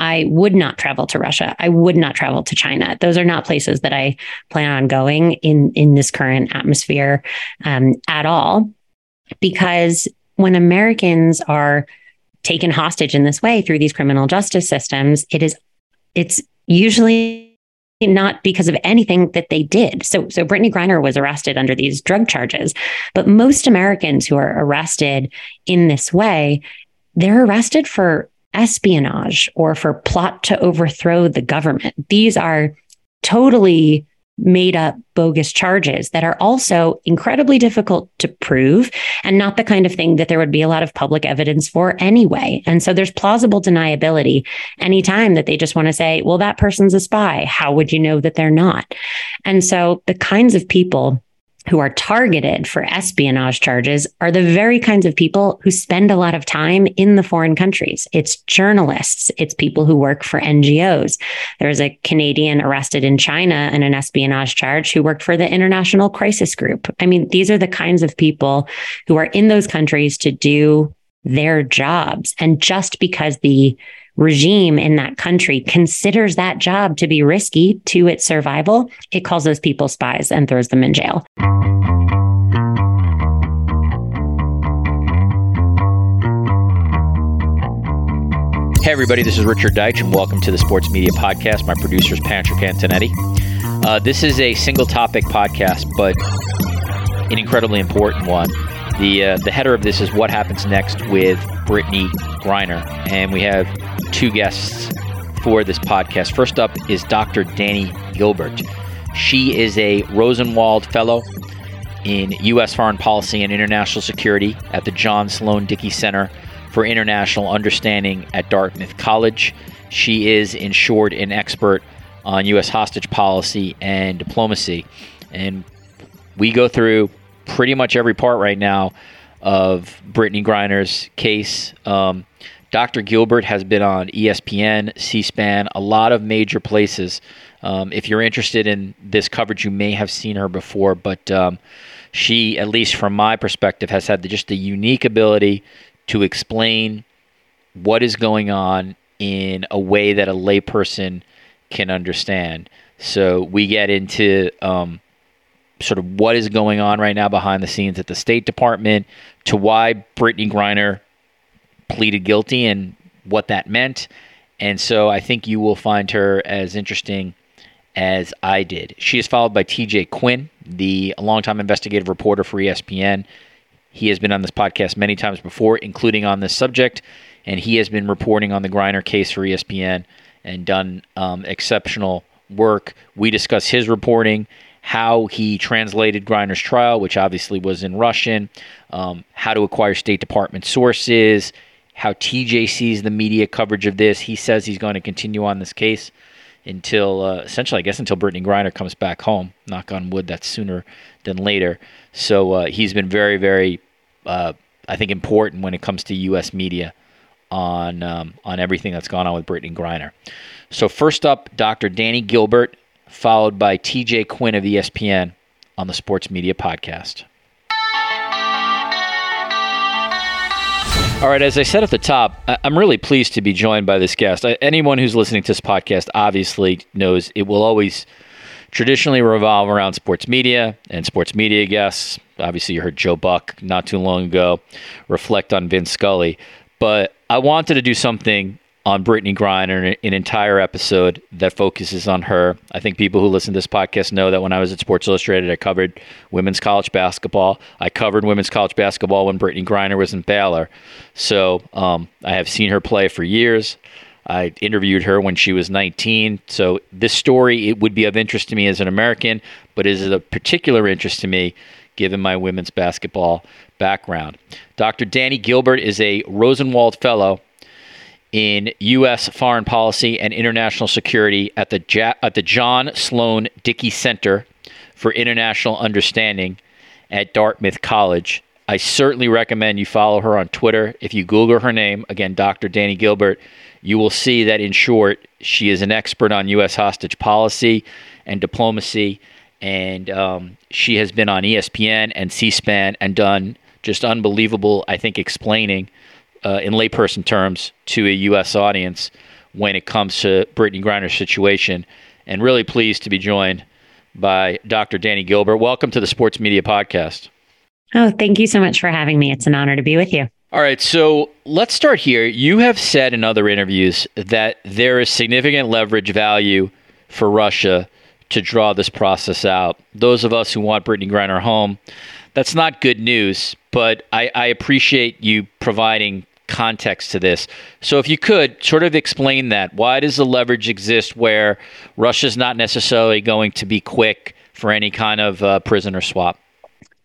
I would not travel to Russia. I would not travel to China. Those are not places that I plan on going in in this current atmosphere um, at all, because when Americans are taken hostage in this way through these criminal justice systems, it is it's usually not because of anything that they did. So so Brittney Griner was arrested under these drug charges, but most Americans who are arrested in this way, they're arrested for espionage or for plot to overthrow the government. These are totally made up bogus charges that are also incredibly difficult to prove and not the kind of thing that there would be a lot of public evidence for anyway. And so there's plausible deniability anytime that they just want to say, well, that person's a spy. How would you know that they're not? And so the kinds of people who are targeted for espionage charges are the very kinds of people who spend a lot of time in the foreign countries. It's journalists, it's people who work for NGOs. There was a Canadian arrested in China in an espionage charge who worked for the International Crisis Group. I mean, these are the kinds of people who are in those countries to do their jobs. And just because the regime in that country considers that job to be risky to its survival, it calls those people spies and throws them in jail. Hey, everybody, this is Richard Deitsch, and welcome to the Sports Media Podcast. My producer is Patrick Antonetti. Uh, this is a single topic podcast, but an incredibly important one. The, uh, the header of this is what happens next with Brittney Griner, and we have two guests for this podcast. First up is Dr. Dani Gilbert. She is a Rosenwald Fellow in U.S. Foreign Policy and International Security at the John Sloan Dickey Center for International Understanding at Dartmouth College. She is, in short, an expert on U.S. hostage policy and diplomacy. And we go through pretty much every part right now of Brittney Griner's case. Um, Dr. Gilbert has been on ESPN, C SPAN, a lot of major places. Um, if you're interested in this coverage, you may have seen her before, but um, she, at least from my perspective, has had the, just the unique ability to explain what is going on in a way that a layperson can understand. So we get into um, sort of what is going on right now behind the scenes at the State Department, to why Brittney Griner pleaded guilty and what that meant. And so I think you will find her as interesting as I did. She is followed by TJ Quinn, the longtime investigative reporter for ESPN. He has been on this podcast many times before, including on this subject, and he has been reporting on the Griner case for ESPN and done um, exceptional work. We discuss his reporting, how he translated Griner's trial, which obviously was in Russian, um, how to acquire State Department sources, how TJ sees the media coverage of this. He says he's going to continue on this case until uh, essentially, I guess, until Brittney Griner comes back home. Knock on wood, that's sooner than later. So uh, he's been very, very, uh, I think, important when it comes to U.S. media on um, on everything that's gone on with Brittney Griner. So first up, Dr. Dani Gilbert, followed by T.J. Quinn of ESPN on the Sports Media Podcast. All right, as I said at the top, I'm really pleased to be joined by this guest. Anyone who's listening to this podcast obviously knows it will always traditionally revolve around sports media and sports media guests. Obviously, you heard Joe Buck not too long ago reflect on Vin Scully, but I wanted to do something on Brittney Griner, an entire episode that focuses on her. I think people who listen to this podcast know that when I was at Sports Illustrated, I covered women's college basketball. I covered women's college basketball when Brittney Griner was in Baylor. So um, I have seen her play for years. I interviewed her when she was 19. So this story it would be of interest to me as an American, but is of particular interest to me given my women's basketball background. Dr. Dani Gilbert is a Rosenwald Fellow in U.S. foreign policy and international security at the ja- at the John Sloan Dickey Center for International Understanding at Dartmouth College. I certainly recommend you follow her on Twitter. If you Google her name, again, Dr. Dani Gilbert, you will see that in short, she is an expert on U.S. hostage policy and diplomacy. And um, she has been on ESPN and C SPAN and done just unbelievable, I think, explaining uh, in layperson terms to a U.S. audience when it comes to Brittney Griner's situation. And really pleased to be joined by Dr. Dani Gilbert. Welcome to the Sports Media Podcast. Oh, thank you so much for having me. It's an honor to be with you. All right, so let's start here. You have said in other interviews that there is significant leverage value for Russia to draw this process out. Those of us who want Brittney Griner home, that's not good news, but I, I appreciate you providing context to this. So, if you could sort of explain that, why does the leverage exist where Russia's not necessarily going to be quick for any kind of uh, prisoner swap?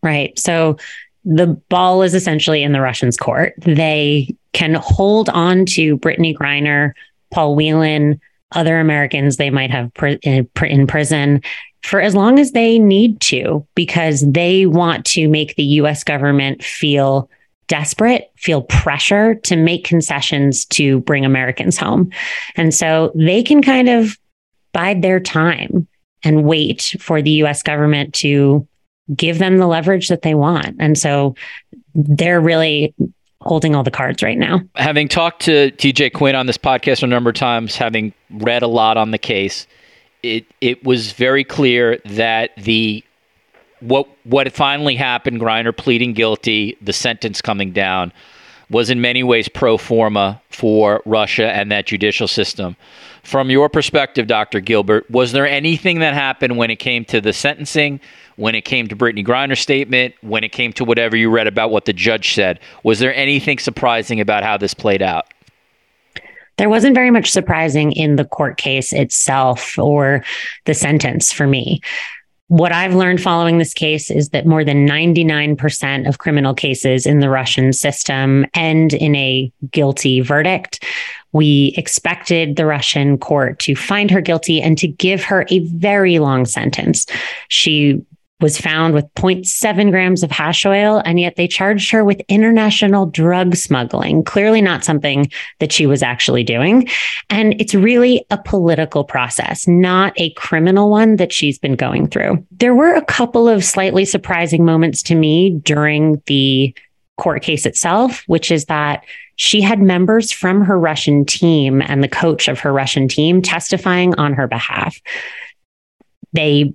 Right. So, the ball is essentially in the Russians' court. They can hold on to Brittney Griner, Paul Whelan, other Americans they might have in prison for as long as they need to, because they want to make the US government feel desperate, feel pressure to make concessions to bring Americans home. And so they can kind of bide their time and wait for the US government to give them the leverage that they want. And so they're really holding all the cards right now. Having talked to TJ Quinn on this podcast a number of times, having read a lot on the case, it it was very clear that the what what finally happened, Griner pleading guilty, the sentence coming down, was in many ways pro forma for Russia and that judicial system. From your perspective, Dr. Gilbert, was there anything that happened when it came to the sentencing, when it came to Brittney Griner's statement, when it came to whatever you read about what the judge said? Was there anything surprising about how this played out? There wasn't very much surprising in the court case itself or the sentence for me. What I've learned following this case is that more than 99% of criminal cases in the Russian system end in a guilty verdict. We expected the Russian court to find her guilty and to give her a very long sentence. She was found with 0.7 grams of hash oil, and yet they charged her with international drug smuggling. Clearly, not something that she was actually doing. And it's really a political process, not a criminal one that she's been going through. There were a couple of slightly surprising moments to me during the court case itself, which is that she had members from her Russian team and the coach of her Russian team testifying on her behalf. They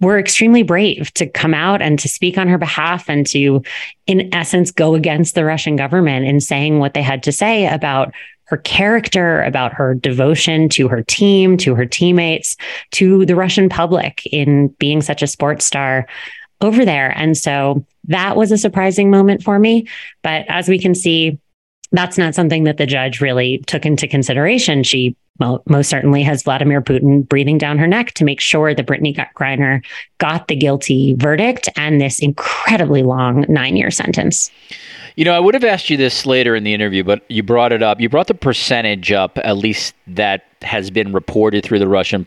were extremely brave to come out and to speak on her behalf and to, in essence, go against the Russian government in saying what they had to say about her character, about her devotion to her team, to her teammates, to the Russian public in being such a sports star over there. And so that was a surprising moment for me. But as we can see, that's not something that the judge really took into consideration. She most certainly has Vladimir Putin breathing down her neck to make sure that Brittney Griner got the guilty verdict and this incredibly long nine year sentence. You know, I would have asked you this later in the interview, but you brought it up. You brought the percentage up, at least that has been reported through the Russian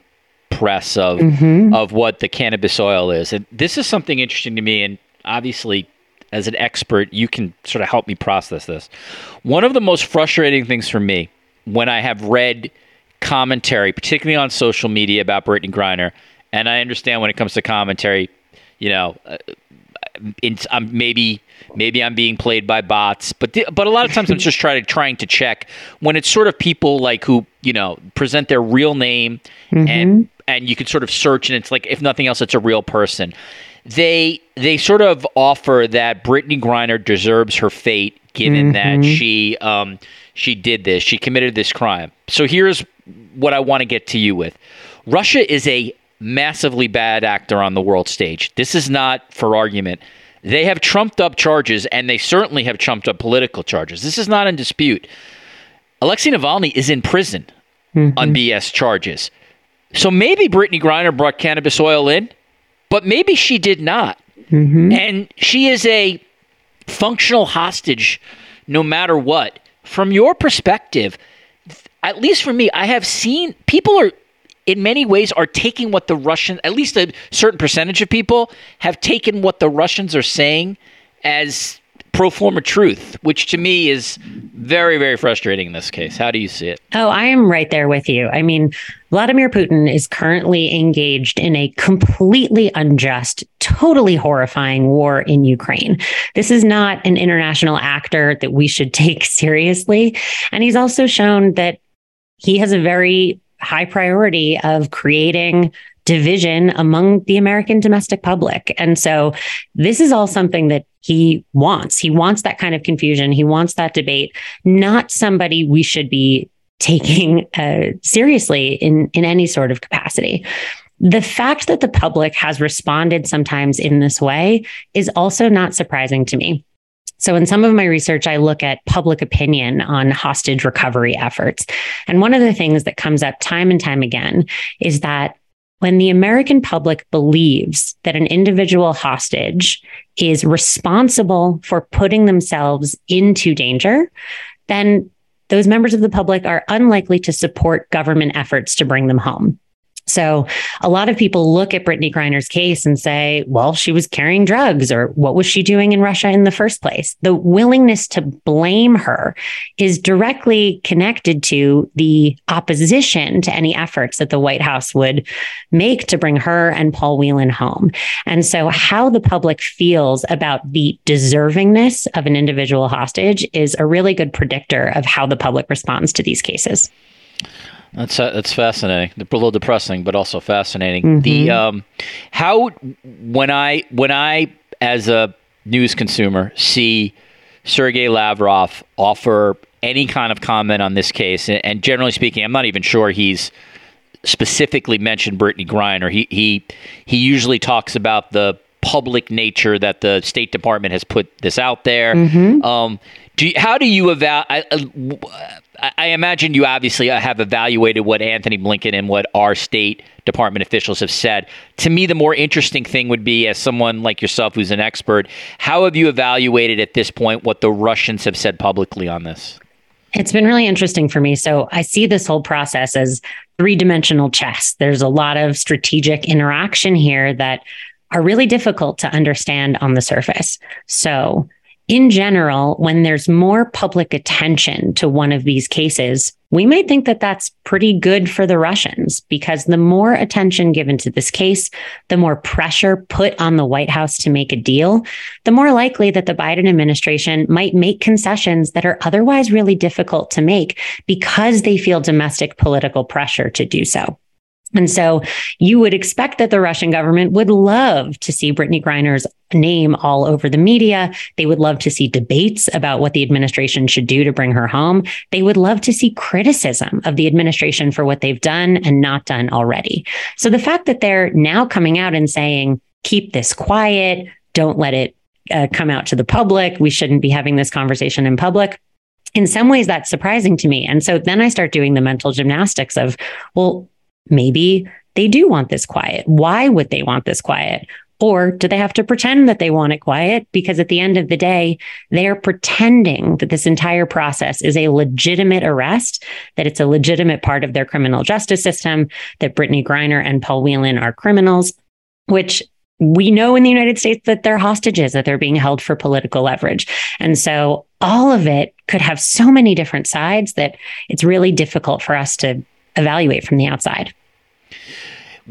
press of mm-hmm. of what the cannabis oil is. And this is something interesting to me and obviously as an expert, you can sort of help me process this. One of the most frustrating things for me when I have read commentary, particularly on social media about Brittney Griner. And I understand when it comes to commentary, you know, uh, I'm maybe maybe I'm being played by bots, but the, but a lot of times I'm just trying to trying to check when it's sort of people like who you know present their real name mm-hmm. and and you can sort of search and it's like if nothing else it's a real person. They they sort of offer that Brittney Griner deserves her fate given mm-hmm. that she um she did this, she committed this crime. So here's what I want to get to you with. Russia is a massively bad actor on the world stage. This is not for argument. They have trumped up charges, and they certainly have trumped up political charges. This is not in dispute. Alexei Navalny is in prison mm-hmm. on BS charges. So maybe Brittney Griner brought cannabis oil in, but maybe she did not. Mm-hmm. And she is a functional hostage no matter what from your perspective, at least for me, I have seen people are in many ways are taking what the Russian, at least a certain percentage of people have taken what the Russians are saying as pro forma truth, which to me is very, very frustrating in this case. How do you see it? Oh, I am right there with you. I mean, Vladimir Putin is currently engaged in a completely unjust, totally horrifying war in Ukraine. This is not an international actor that we should take seriously. And he's also shown that he has a very high priority of creating division among the American domestic public. And so this is all something that he wants. He wants that kind of confusion. He wants that debate, not somebody we should be taking uh, seriously in, in any sort of capacity. The fact that the public has responded sometimes in this way is also not surprising to me. So, in some of my research, I look at public opinion on hostage recovery efforts. And one of the things that comes up time and time again is that when the American public believes that an individual hostage is responsible for putting themselves into danger, then those members of the public are unlikely to support government efforts to bring them home. So a lot of people look at Brittney Griner's case and say, well, she was carrying drugs, or what was she doing in Russia in the first place? The willingness to blame her is directly connected to the opposition to any efforts that the White House would make to bring her and Paul Whelan home. And so how the public feels about the deservingness of an individual hostage is a really good predictor of how the public responds to these cases. That's that's fascinating. A little depressing, but also fascinating. Mm-hmm. The um, how when I when I as a news consumer see Sergey Lavrov offer any kind of comment on this case, and, and generally speaking, I'm not even sure he's specifically mentioned Brittney Griner. He he he usually talks about the public nature that the State Department has put this out there. Mm-hmm. Um, do you, how do you evaluate? I imagine you obviously uh, have evaluated what Antony Blinken and what our State Department officials have said. To me, the more interesting thing would be, as someone like yourself who's an expert, how have you evaluated at this point what the Russians have said publicly on this? It's been really interesting for me. So I see this whole process as three dimensional chess. There's a lot of strategic interaction here that are really difficult to understand on the surface. So in general, when there's more public attention to one of these cases, we might think that that's pretty good for the Russians because the more attention given to this case, the more pressure put on the White House to make a deal, the more likely that the Biden administration might make concessions that are otherwise really difficult to make because they feel domestic political pressure to do so. And so you would expect that the Russian government would love to see Brittney Griner's name all over the media. They would love to see debates about what the administration should do to bring her home. They would love to see criticism of the administration for what they've done and not done already. So the fact that they're now coming out and saying, keep this quiet, don't let it uh, come out to the public, we shouldn't be having this conversation in public in some ways that's surprising to me. And so then I start doing the mental gymnastics of, well, maybe they do want this quiet. Why would they want this quiet? Or do they have to pretend that they want it quiet? Because at the end of the day, they're pretending that this entire process is a legitimate arrest, that it's a legitimate part of their criminal justice system, that Brittney Griner and Paul Whelan are criminals, which we know in the United States that they're hostages, that they're being held for political leverage. And so all of it could have so many different sides that it's really difficult for us to evaluate from the outside.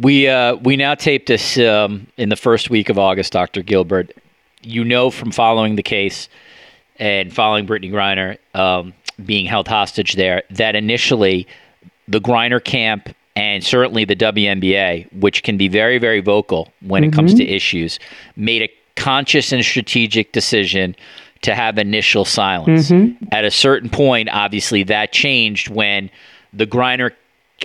We uh, we now tape this um, in the first week of August, Dr. Gilbert. You know from following the case and following Brittney Griner um, being held hostage there that initially the Griner camp and certainly the WNBA, which can be very very vocal when mm-hmm. it comes to mm-hmm. issues, made a conscious and strategic decision to have initial silence. Mm-hmm. At a certain point, obviously, that changed when the Griner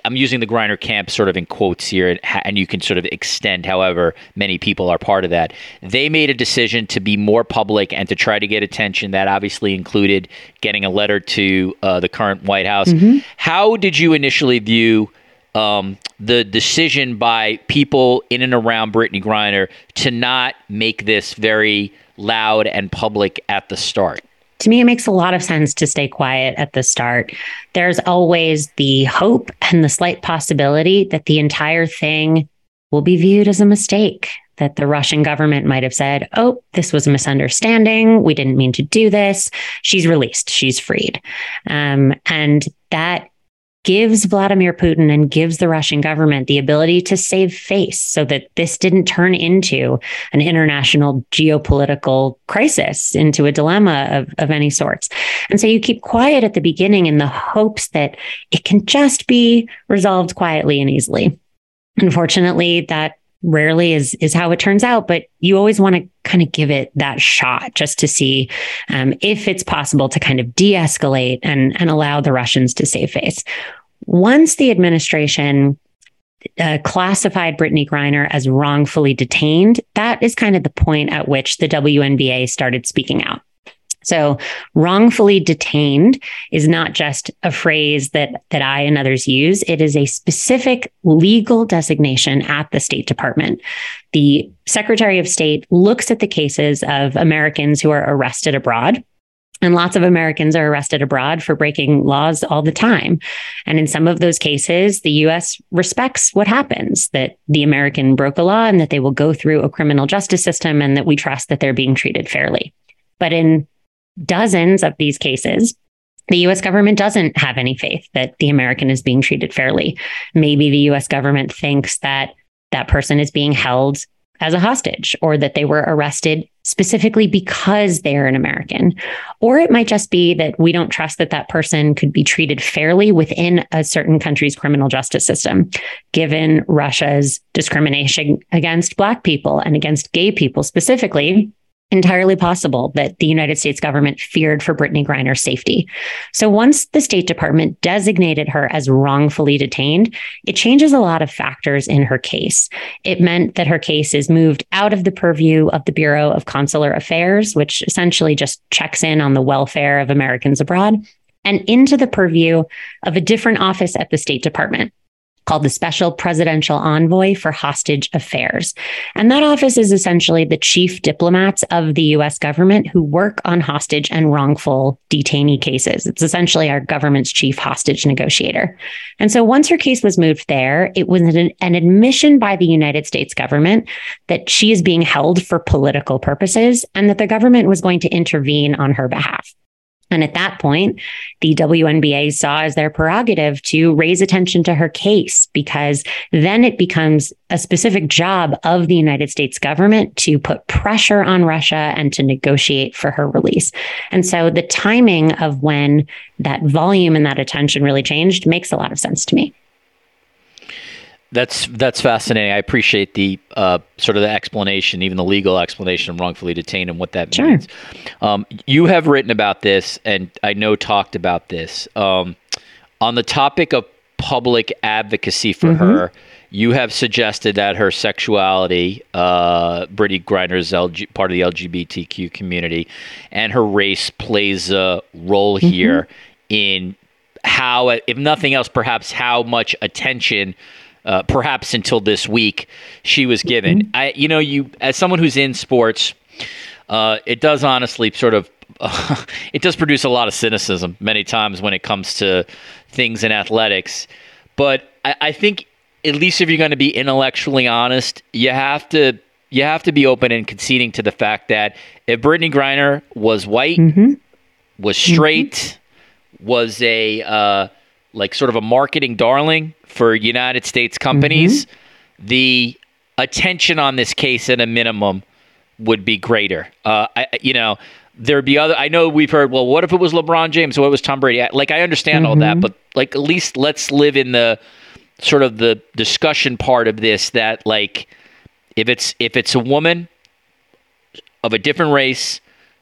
I'm using the Griner camp sort of in quotes here, and you can sort of extend however many people are part of that. They made a decision to be more public and to try to get attention. That obviously included getting a letter to uh, the current White House. Mm-hmm. How did you initially view um, the decision by people in and around Brittney Griner to not make this very loud and public at the start? To me, it makes a lot of sense to stay quiet at the start. There's always the hope and the slight possibility that the entire thing will be viewed as a mistake, that the Russian government might have said, oh, this was a misunderstanding. We didn't mean to do this. She's released, she's freed. Um, and that gives Vladimir Putin and gives the Russian government the ability to save face so that this didn't turn into an international geopolitical crisis, into a dilemma of, of any sorts. And so you keep quiet at the beginning in the hopes that it can just be resolved quietly and easily. Unfortunately, that rarely is is how it turns out but you always want to kind of give it that shot just to see um, if it's possible to kind of de-escalate and and allow the russians to save face once the administration uh, classified Brittney Griner as wrongfully detained, that is kind of the point at which the WNBA started speaking out. So wrongfully detained is not just a phrase that that I and others use. It is a specific legal designation at the State Department. The Secretary of State looks at the cases of Americans who are arrested abroad. And lots of Americans are arrested abroad for breaking laws all the time. And in some of those cases, the US respects what happens that the American broke a law and that they will go through a criminal justice system and that we trust that they're being treated fairly. But in dozens of these cases, the US government doesn't have any faith that the American is being treated fairly. Maybe the US government thinks that that person is being held as a hostage or that they were arrested specifically because they're an American. Or it might just be that we don't trust that that person could be treated fairly within a certain country's criminal justice system, given Russia's discrimination against Black people and against gay people specifically entirely possible that the United States government feared for Brittney Griner's safety. So once the State Department designated her as wrongfully detained, it changes a lot of factors in her case. It meant that her case is moved out of the purview of the Bureau of Consular Affairs, which essentially just checks in on the welfare of Americans abroad, and into the purview of a different office at the State Department called the Special Presidential Envoy for Hostage Affairs. And that office is essentially the chief diplomats of the US government who work on hostage and wrongful detainee cases. It's essentially our government's chief hostage negotiator. And so once her case was moved there, it was an, an admission by the United States government that she is being held for political purposes and that the government was going to intervene on her behalf. And at that point, the WNBA saw as their prerogative to raise attention to her case because then it becomes a specific job of the United States government to put pressure on Russia and to negotiate for her release. And so the timing of when that volume and that attention really changed makes a lot of sense to me. That's that's fascinating. I appreciate the uh, sort of the explanation, even the legal explanation of wrongfully detained and what that sure. means. Um, you have written about this, and I know talked about this um, on the topic of public advocacy for mm-hmm. her. You have suggested that her sexuality, uh, Brittney Griner's LG, part of the LGBTQ community, and her race plays a role mm-hmm. here in how, if nothing else, perhaps how much attention uh, perhaps until this week, she was given. Mm-hmm. I, you know, you as someone who's in sports, uh, it does honestly sort of uh, it does produce a lot of cynicism many times when it comes to things in athletics. But I, I think at least if you're going to be intellectually honest, you have to you have to be open and conceding to the fact that if Brittney Griner was white, mm-hmm. was straight, mm-hmm. was a uh, like sort of a marketing darling for United States companies, mm-hmm. the attention on this case at a minimum would be greater. Uh, I, you know, there'd be other. I know we've heard. Well, what if it was LeBron James? What was Tom Brady? Like, I understand mm-hmm. all that, mm-hmm. but like, at least let's live in the sort of the discussion part of this. That like, if it's if it's a woman of a different race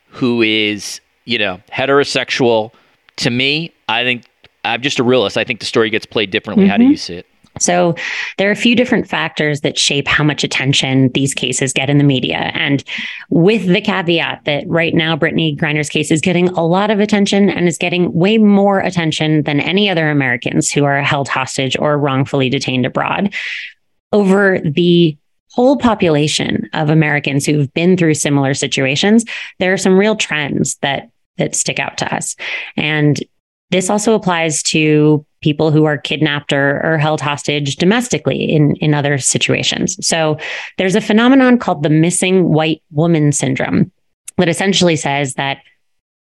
who is you know heterosexual, to me, I think I'm just a realist. I think the story gets played differently. Mm-hmm. How do mm-hmm. you see it? So there are a few different factors that shape how much attention these cases get in the media. And with the caveat that right now Brittney Griner's case is getting a lot of attention and is getting way more attention than any other Americans who are held hostage or wrongfully detained abroad. Over the whole population of Americans who've been through similar situations, there are some real trends that that stick out to us. And this also applies to people who are kidnapped or, or held hostage domestically in, in other situations. So there's a phenomenon called the missing white woman syndrome that essentially says that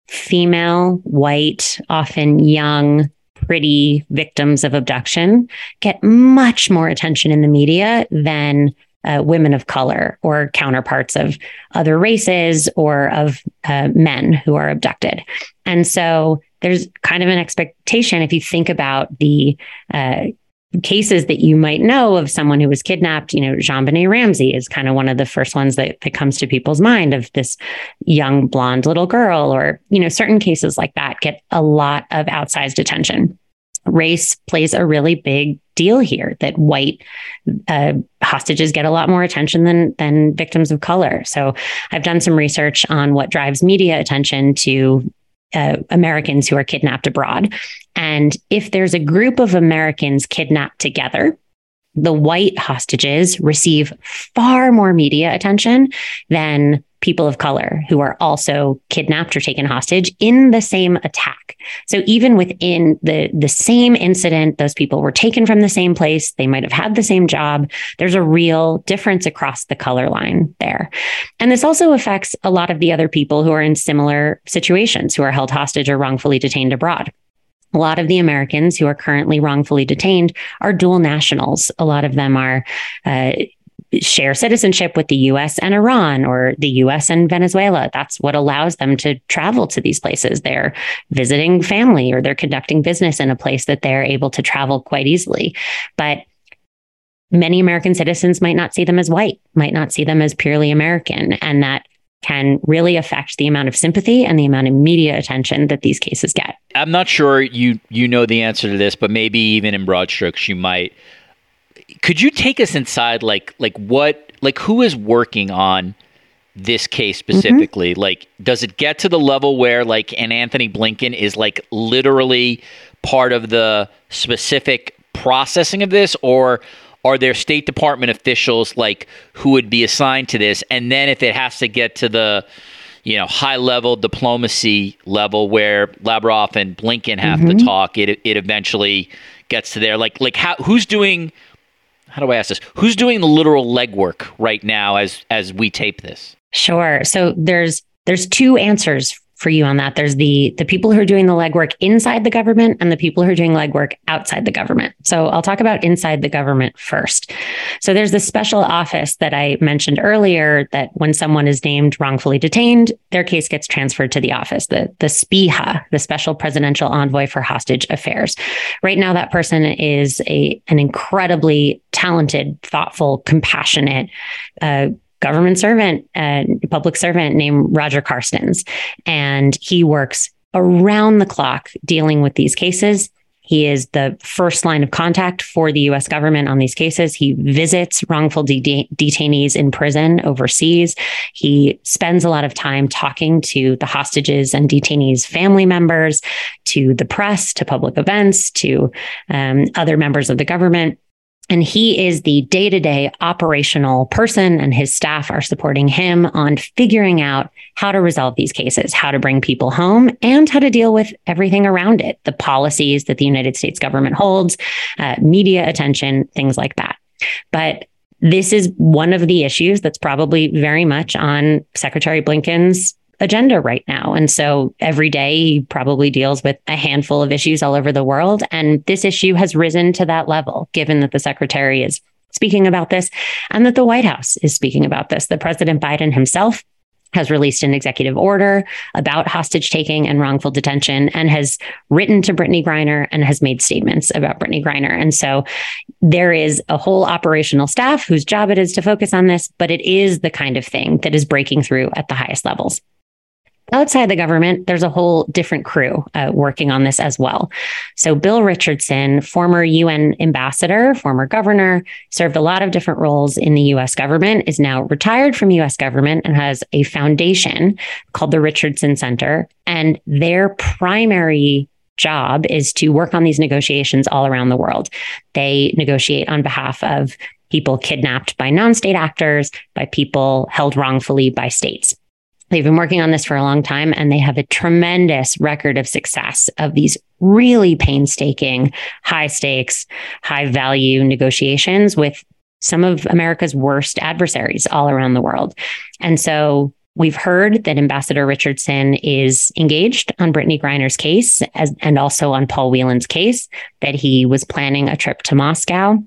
female, white, often young, pretty victims of abduction get much more attention in the media than uh, women of color or counterparts of other races or of uh, men who are abducted. And so there's kind of an expectation if you think about the uh, cases that you might know of someone who was kidnapped, you know, JonBenét Ramsey is kind of one of the first ones that, that comes to people's mind of this young blonde little girl, or, you know, certain cases like that get a lot of outsized attention. Race plays a really big deal here that white uh, hostages get a lot more attention than than victims of color. So I've done some research on what drives media attention to uh, Americans who are kidnapped abroad. And if there's a group of Americans kidnapped together, the white hostages receive far more media attention than people of color who are also kidnapped or taken hostage in the same attack. So even within the the same incident, those people were taken from the same place, they might have had the same job. There's a real difference across the color line there. And this also affects a lot of the other people who are in similar situations who are held hostage or wrongfully detained abroad. A lot of the Americans who are currently wrongfully detained are dual nationals. A lot of them are uh, share citizenship with the US and Iran or the US and Venezuela. That's what allows them to travel to these places. They're visiting family or they're conducting business in a place that they're able to travel quite easily. But many American citizens might not see them as white, might not see them as purely American. And that can really affect the amount of sympathy and the amount of media attention that these cases get. I'm not sure you you know the answer to this, but maybe even in broad strokes you might could you take us inside like like what like who is working on this case mm-hmm. specifically? Mm-hmm. Like does it get to the level where like an Antony Blinken is like literally part of the specific processing of this or are there State Department officials like who would be assigned to this? And then if it has to get to the you know high level diplomacy level where Lavrov and Blinken have mm-hmm. to talk, it it eventually gets to there. Like like how who's doing how do I ask this? Who's doing the literal legwork right now as as we tape this? Sure. So there's there's two answers for you on that. There's the the people who are doing the legwork inside the government and the people who are doing legwork outside the government. So I'll talk about inside the government first. So there's this special office that I mentioned earlier that when someone is named wrongfully detained, their case gets transferred to the office, the the SPEHA, the Special Presidential Envoy for Hostage Affairs. Right now that person is a an incredibly talented, thoughtful, compassionate uh, government servant and public servant named Roger Carstens. And he works around the clock dealing with these cases. He is the first line of contact for the US government on these cases. He visits wrongful de- detainees in prison overseas. He spends a lot of time talking to the hostages and detainees' family members, to the press, to public events, to um, other members of the government. And he is the day to day operational person, and his staff are supporting him on figuring out how to resolve these cases, how to bring people home, and how to deal with everything around it the policies that the United States government holds, uh, media attention, things like that. But this is one of the issues that's probably very much on Secretary Blinken's agenda right now. And so every day he probably deals with a handful of issues all over the world. And this issue has risen to that level, given that the secretary is speaking about this and that the White House is speaking about this. The President Biden himself has released an executive order about hostage taking and wrongful detention and has written to Brittney Griner and has made statements about Brittney Griner. And so there is a whole operational staff whose job it is to focus on this, but it is the kind of thing that is breaking through at the highest levels. Outside the government, there's a whole different crew uh, working on this as well. So, Bill Richardson, former UN ambassador, former governor, served a lot of different roles in the US government, is now retired from US government and has a foundation called the Richardson Center. And their primary job is to work on these negotiations all around the world. They negotiate on behalf of people kidnapped by non state actors, by people held wrongfully by states. They've been working on this for a long time and they have a tremendous record of success of these really painstaking, high stakes, high value negotiations with some of America's worst adversaries all around the world. And so we've heard that Ambassador Richardson is engaged on Brittney Griner's case as, and also on Paul Whelan's case, that he was planning a trip to Moscow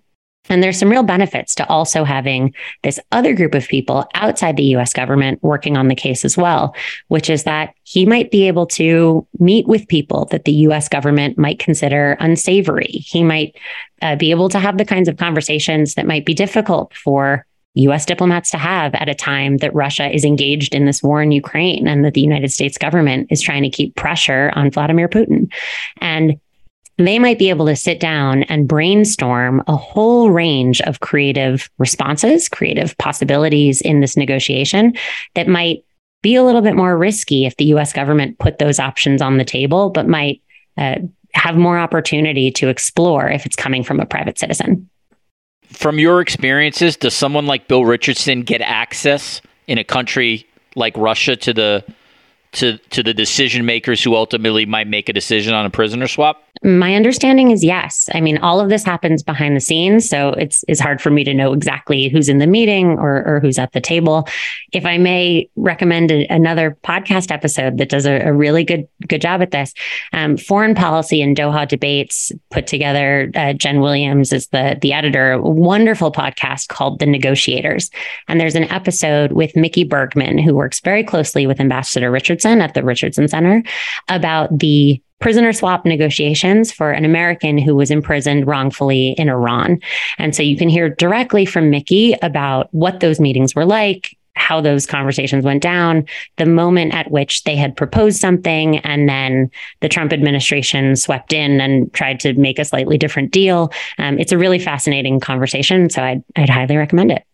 and there's some real benefits to also having this other group of people outside the US government working on the case as well, which is that he might be able to meet with people that the US government might consider unsavory. He might uh, be able to have the kinds of conversations that might be difficult for US diplomats to have at a time that Russia is engaged in this war in Ukraine and that the United States government is trying to keep pressure on Vladimir Putin. And they might be able to sit down and brainstorm a whole range of creative responses, creative possibilities in this negotiation that might be a little bit more risky if the US government put those options on the table, but might uh, have more opportunity to explore if it's coming from a private citizen. From your experiences, does someone like Bill Richardson get access in a country like Russia to the to to the decision makers who ultimately might make a decision on a prisoner swap? My understanding is yes. I mean, all of this happens behind the scenes, so it's it's hard for me to know exactly who's in the meeting or or who's at the table. If I may recommend a, another podcast episode that does a, a, really good good job at this, um, foreign policy and Doha debates put together. Uh, Jen Williams is the the editor. A wonderful podcast called The Negotiators, and there's an episode with Mickey Bergman who works very closely with Ambassador Richardson at the Richardson Center about the prisoner swap negotiations for an American who was imprisoned wrongfully in Iran. And so you can hear directly from Mickey about what those meetings were like, how those conversations went down, the moment at which they had proposed something, and then the Trump administration swept in and tried to make a slightly different deal. Um, it's a really fascinating conversation. So I'd, I'd highly recommend it.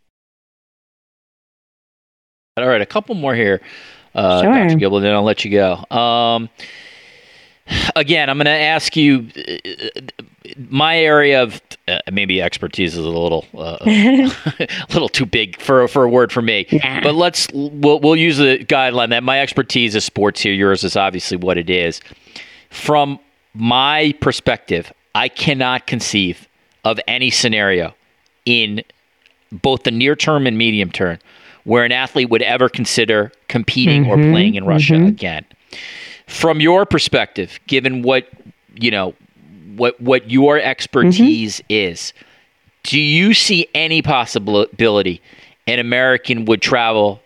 All right, a couple more here, uh, sure. Dr. Gibler, then I'll let you go. Um, again, I'm going to ask you. My area of uh, maybe expertise is a little, uh, a little too big for for a word for me. Nah. But let's we'll we'll use the guideline that my expertise is sports here. Yours is obviously what it is. From my perspective, I cannot conceive of any scenario in both the near term and medium term where an athlete would ever consider competing mm-hmm, or playing in Russia mm-hmm. again from your perspective, given what you know, what what your expertise mm-hmm. is, do you see any possibility an American would travel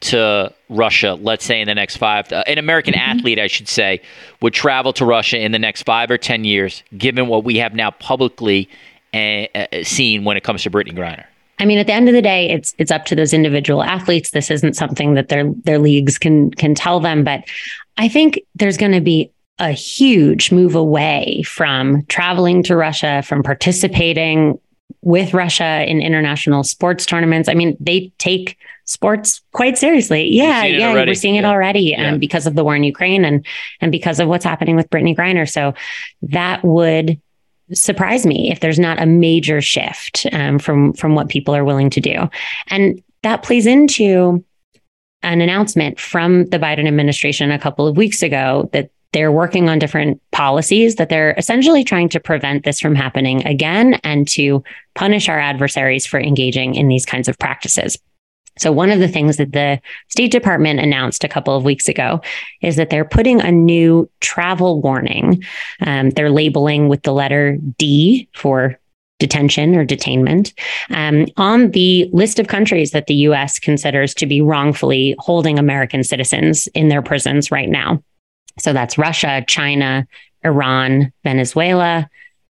to Russia? Let's say in the next five, uh, an American mm-hmm. athlete, I should say, would travel to Russia in the next five or ten years, given what we have now publicly uh, uh, seen when it comes to Brittney Griner. I mean, at the end of the day, it's it's up to those individual athletes. This isn't something that their their leagues can can tell them. But I think there's going to be a huge move away from traveling to Russia, from participating with Russia in international sports tournaments. I mean, they take sports quite seriously. Yeah, yeah, we're seeing it yeah. already yeah. um, because of the war in Ukraine and and because of what's happening with Brittney Griner. So that would surprise me if there's not a major shift um, from from what people are willing to do, and that plays into an announcement from the Biden administration a couple of weeks ago that they're working on different policies that they're essentially trying to prevent this from happening again and to punish our adversaries for engaging in these kinds of practices. So, one of the things that the State Department announced a couple of weeks ago is that they're putting a new travel warning. Um, they're labeling with the letter D for detention or detainment um, on the list of countries that the US considers to be wrongfully holding American citizens in their prisons right now. So that's Russia, China, Iran, Venezuela,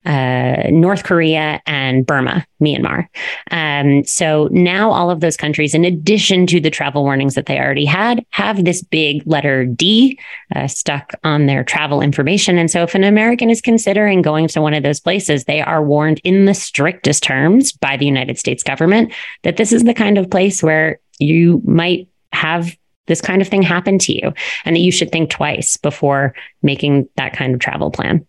uh, North Korea and Burma, Myanmar. Um, so now all of those countries, in addition to the travel warnings that they already had, have this big letter D uh, stuck on their travel information. And so if an American is considering going to one of those places, they are warned in the strictest terms by the United States government that this is the kind of place where you might have this kind of thing happen to you and that you should think twice before making that kind of travel plan.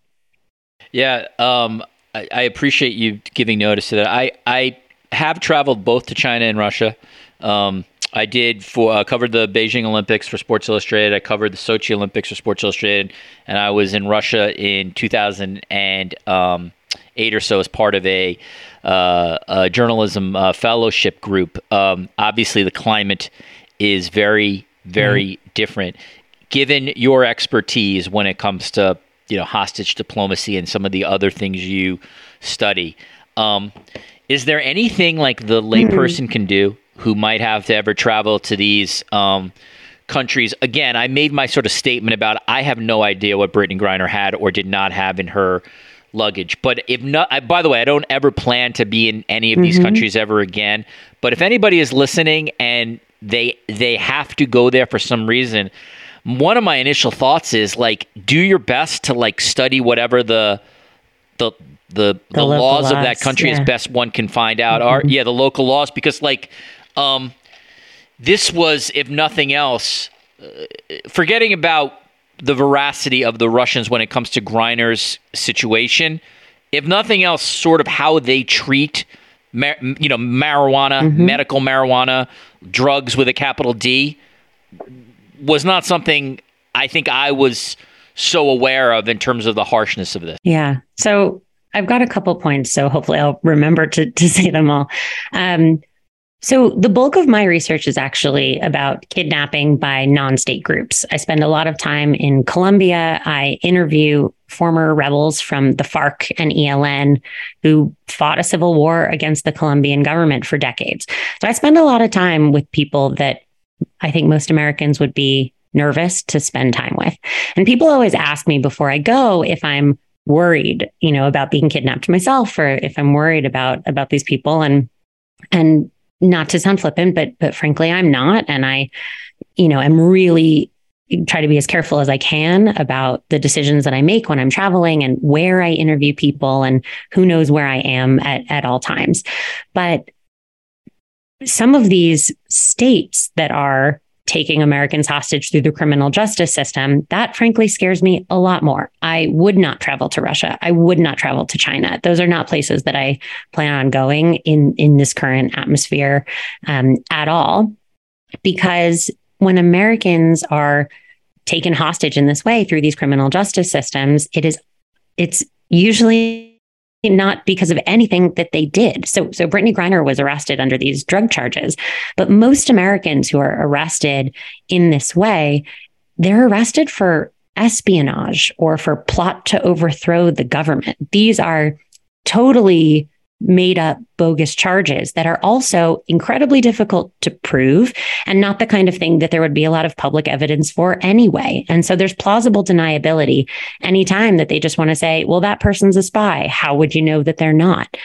Yeah, um, I, I, appreciate you giving notice to that. I, I have traveled both to China and Russia. Um, I did for uh, covered the Beijing Olympics for Sports Illustrated. I covered the Sochi Olympics for Sports Illustrated, and I was in Russia in 2008 um, or so as part of a, uh, a journalism uh, fellowship group. Um, obviously, the climate is very, very mm-hmm. different. Given your expertise when it comes to you know hostage diplomacy and some of the other things you study, um, is there anything like the layperson mm-hmm. can do who might have to ever travel to these um, countries. Again, I made my sort of statement about I have no idea what Brittney Griner had or did not have in her luggage. But if not, I, by the way, I don't ever plan to be in any of these mm-hmm. countries ever again. But if anybody is listening and they they have to go there for some reason, one of my initial thoughts is like do your best to like study whatever the the the, the, the laws, laws, of that country yeah. as best one can find out mm-hmm. are yeah the local laws because like um, this was, if nothing else, uh, forgetting about the veracity of the Russians when it comes to Griner's situation. If nothing else, sort of how they treat, mar- you know, marijuana, mm-hmm. medical marijuana, drugs with a capital D, was not something I think I was so aware of in terms of the harshness of this. Yeah. So I've got a couple points, so hopefully I'll remember to to say them all. Um, so, the bulk of my research is actually about kidnapping by non state groups. I spend a lot of time in Colombia. I interview former rebels from the FARC and ELN who fought a civil war against the Colombian government for decades. So, I spend a lot of time with people that I think most Americans would be nervous to spend time with. And people always ask me before I go if I'm worried, you know, about being kidnapped myself or if I'm worried about about these people and and not to sound flippant, but but frankly, I'm not. And I, you know, I'm really try to be as careful as I can about the decisions that I make when I'm traveling and where I interview people and who knows where I am at, at all times. But some of these states that are taking Americans hostage through the criminal justice system, that frankly scares me a lot more. I would not travel to Russia. I would not travel to China. Those are not places that I plan on going in in this current atmosphere um, at all, because when Americans are taken hostage in this way through these criminal justice systems, it is it's usually not because of anything that they did. So, so Brittney Griner was arrested under these drug charges, but most Americans who are arrested in this way, they're arrested for espionage or for plot to overthrow the government. These are totally made up bogus charges that are also incredibly difficult to prove and not the kind of thing that there would be a lot of public evidence for anyway. And so there's plausible deniability anytime that they just want to say, well, that person's a spy. How would you know that they're not?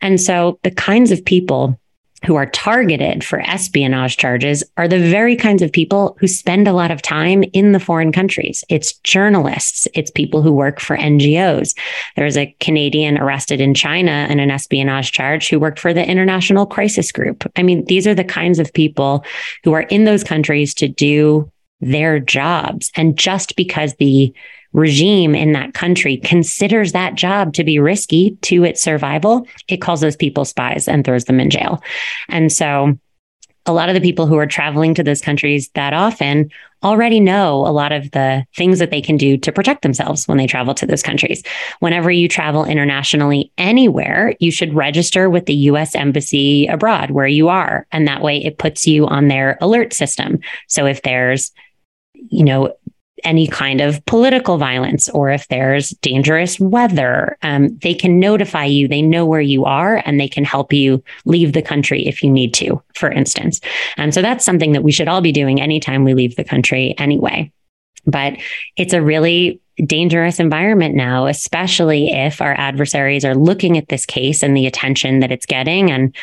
And so the kinds of people who are targeted for espionage charges are the very kinds of people who spend a lot of time in the foreign countries. It's journalists, it's people who work for NGOs. There's a Canadian arrested in China in an espionage charge who worked for the International Crisis Group. I mean, these are the kinds of people who are in those countries to do their jobs. And just because the regime in that country considers that job to be risky to its survival, it calls those people spies and throws them in jail. And so a lot of the people who are traveling to those countries that often already know a lot of the things that they can do to protect themselves when they travel to those countries. Whenever you travel internationally anywhere, you should register with the US Embassy abroad where you are. And that way it puts you on their alert system. So if there's you know, any kind of political violence or if there's dangerous weather, um, they can notify you. They know where you are and they can help you leave the country if you need to, for instance. And so that's something that we should all be doing anytime we leave the country anyway. But it's a really dangerous environment now, especially if our adversaries are looking at this case and the attention that it's getting and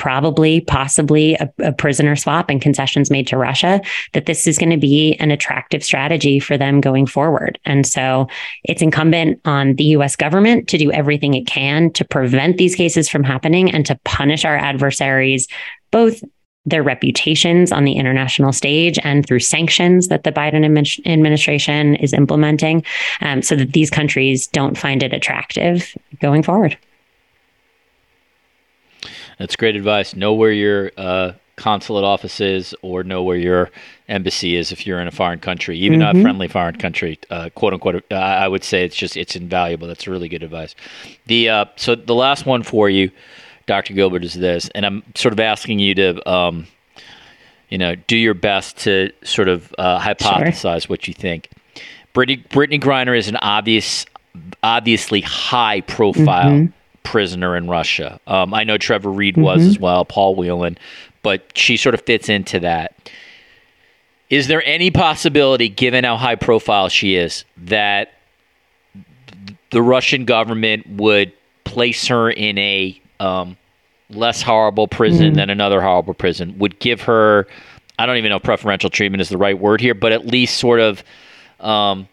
probably, possibly a, a, prisoner swap and concessions made to Russia, that this is going to be an attractive strategy for them going forward. And so it's incumbent on the US government to do everything it can to prevent these cases from happening and to punish our adversaries, both their reputations on the international stage and through sanctions that the Biden administration is implementing um, so that these countries don't find it attractive going forward. That's great advice. Know where your uh, consulate office is or know where your embassy is if you're in a foreign country, even Mm-hmm. a friendly foreign country, uh, quote unquote. Uh, I would say it's just it's invaluable. That's really good advice. The uh, so the last one for you, Dr. Gilbert, is this, and I'm sort of asking you to. Um, you know, do your best to sort of uh, hypothesize what you think. Brittney, Brittney Griner is an obvious, obviously high profile Mm-hmm. Prisoner in Russia. Um, I know Trevor Reed was as well, Paul Whelan, but she sort of fits into that. Is there any possibility, given how high profile she is, that the Russian government would place her in a um, less horrible prison than another horrible prison? Would give her, I don't even know if preferential treatment is the right word here, but at least sort of um,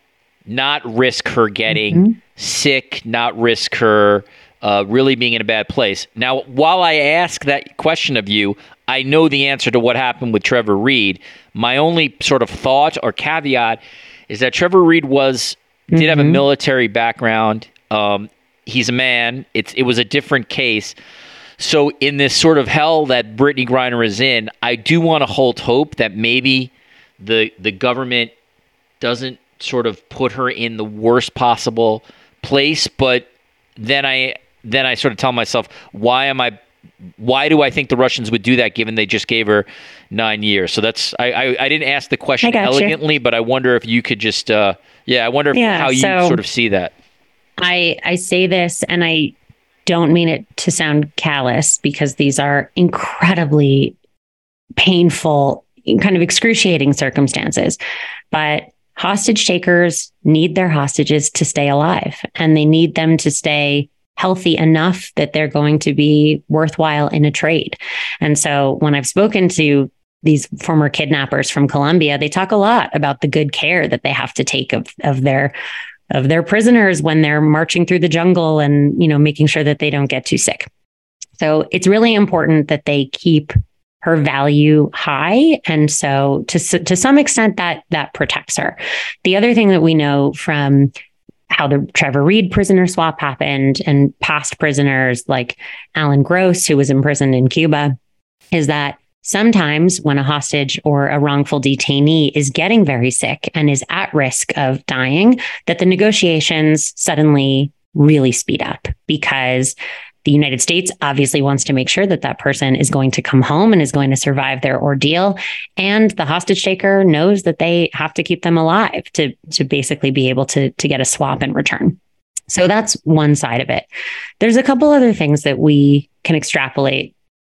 not risk her getting sick, not risk her uh, really being in a bad place. Now, while I ask that question of you, I know the answer to what happened with Trevor Reed. My only sort of thought or caveat is that Trevor Reed was did have a military background. Um, he's a man. It's it was a different case. So in this sort of hell that Brittney Griner is in, I do want to hold hope that maybe the the government doesn't sort of put her in the worst possible place. But then I then I sort of tell myself, why am I? Why do I think the Russians would do that, given they just gave her nine years? So that's I I, I didn't ask the question got you. elegantly, but I wonder if you could just uh yeah I wonder Yeah, how you so- sort of see that. I I say this and I don't mean it to sound callous because these are incredibly painful, kind of excruciating circumstances. But hostage takers need their hostages to stay alive and they need them to stay healthy enough that they're going to be worthwhile in a trade. And so when I've spoken to these former kidnappers from Colombia, they talk a lot about the good care that they have to take of, of their of their prisoners when they're marching through the jungle and you know making sure that they don't get too sick. So it's really important that they keep her value high and so to to some extent that that protects her. The other thing that we know from how the Trevor Reed prisoner swap happened and past prisoners like Alan Gross who was imprisoned in Cuba is that Sometimes, when a hostage or a wrongful detainee is getting very sick and is at risk of dying, that the negotiations suddenly really speed up because the United States obviously wants to make sure that that person is going to come home and is going to survive their ordeal. And the hostage taker knows that they have to keep them alive to, to basically be able to, to get a swap in return. So that's one side of it. There's a couple other things that we can extrapolate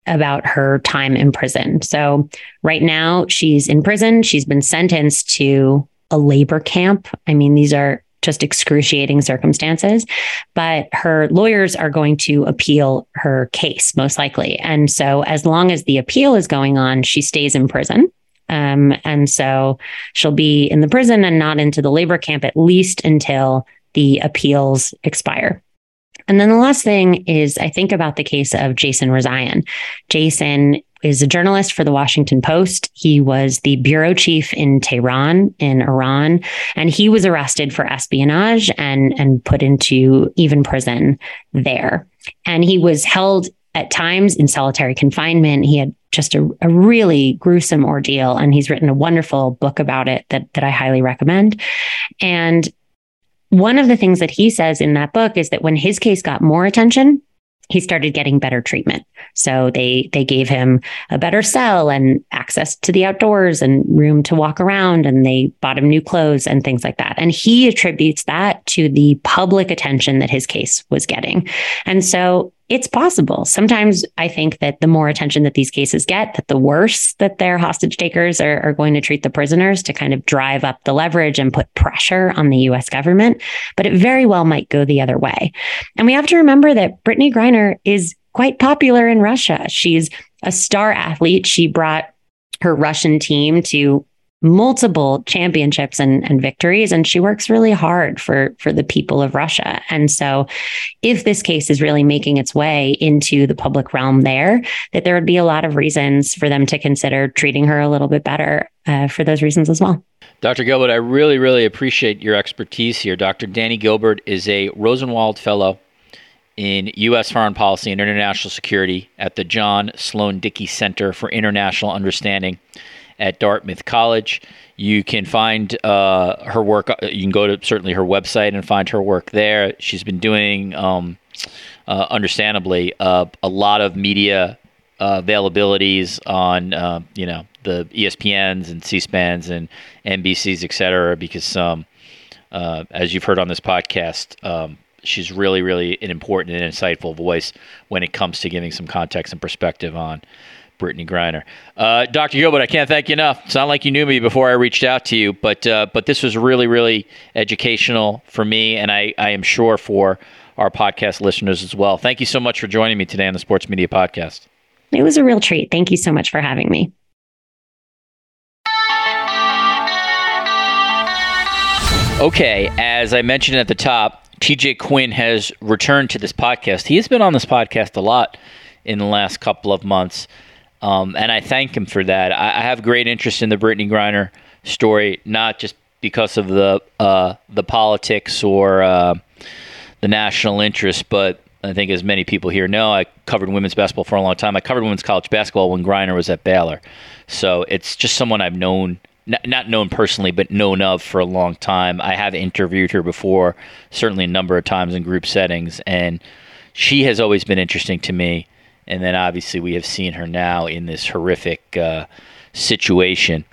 about her time in prison. So, right now, she's in prison. She's been sentenced to a labor camp. I mean, these are just excruciating circumstances, but her lawyers are going to appeal her case, most likely. And so, as long as the appeal is going on, she stays in prison. Um, and so, she'll be in the prison and not into the labor camp at least until the appeals expire. And then the last thing is I think about the case of Jason Rezaian. Jason is a journalist for the Washington Post. He was the bureau chief in Tehran in Iran, and he was arrested for espionage and, and put into even prison there. And he was held at times in solitary confinement. He had just a, a really gruesome ordeal, and he's written a wonderful book about it that, that I highly recommend. And one of the things that he says in that book is that when his case got more attention, he started getting better treatment. So they they gave him a better cell and access to the outdoors and room to walk around and they bought him new clothes and things like that. And he attributes that to the public attention that his case was getting. And so it's possible. Sometimes I think that the more attention that these cases get, that the worse that their hostage takers are, are going to treat the prisoners to kind of drive up the leverage and put pressure on the US government. But it very well might go the other way. And we have to remember that Brittney Griner is quite popular in Russia. She's a star athlete. She brought her Russian team to multiple championships and, and victories and she works really hard for for the people of Russia and so if this case is really making its way into the public realm there that there would be a lot of reasons for them to consider treating her a little bit better uh, for those reasons as well Dr. Gilbert, I really, really appreciate your expertise here. Dr. Dani Gilbert is a Rosenwald Fellow in U.S. foreign policy and international security at the John Sloan Dickey Center for International Understanding at Dartmouth College. You can find uh, her work. You can go to certainly her website and find her work there. She's been doing, um, uh, understandably, uh, a lot of media uh, availabilities on uh, you know the ESPNs and C-SPANs and NBCs, et cetera, because um, uh, as you've heard on this podcast, um, she's really, really an important and insightful voice when it comes to giving some context and perspective on Brittney Griner. Uh, Dr. Gilbert, I can't thank you enough. It's not like you knew me before I reached out to you, but uh, but this was really, really educational for me, and I, I am sure for our podcast listeners as well. Thank you so much for joining me today on the Sports Media Podcast. It was a real treat. Thank you so much for having me. Okay, as I mentioned at the top, TJ Quinn has returned to this podcast. He has been on this podcast a lot in the last couple of months, um, and I thank him for that. I, I, have great interest in the Brittney Griner story, not just because of the uh, the politics or uh, the national interest, but I think as many people here know, I covered women's basketball for a long time. I covered women's college basketball when Griner was at Baylor, so it's just someone I've known not known personally, but known of for a long time. I have interviewed her before, certainly a number of times in group settings, and she has always been interesting to me. And then obviously we have seen her now in this horrific uh, situation.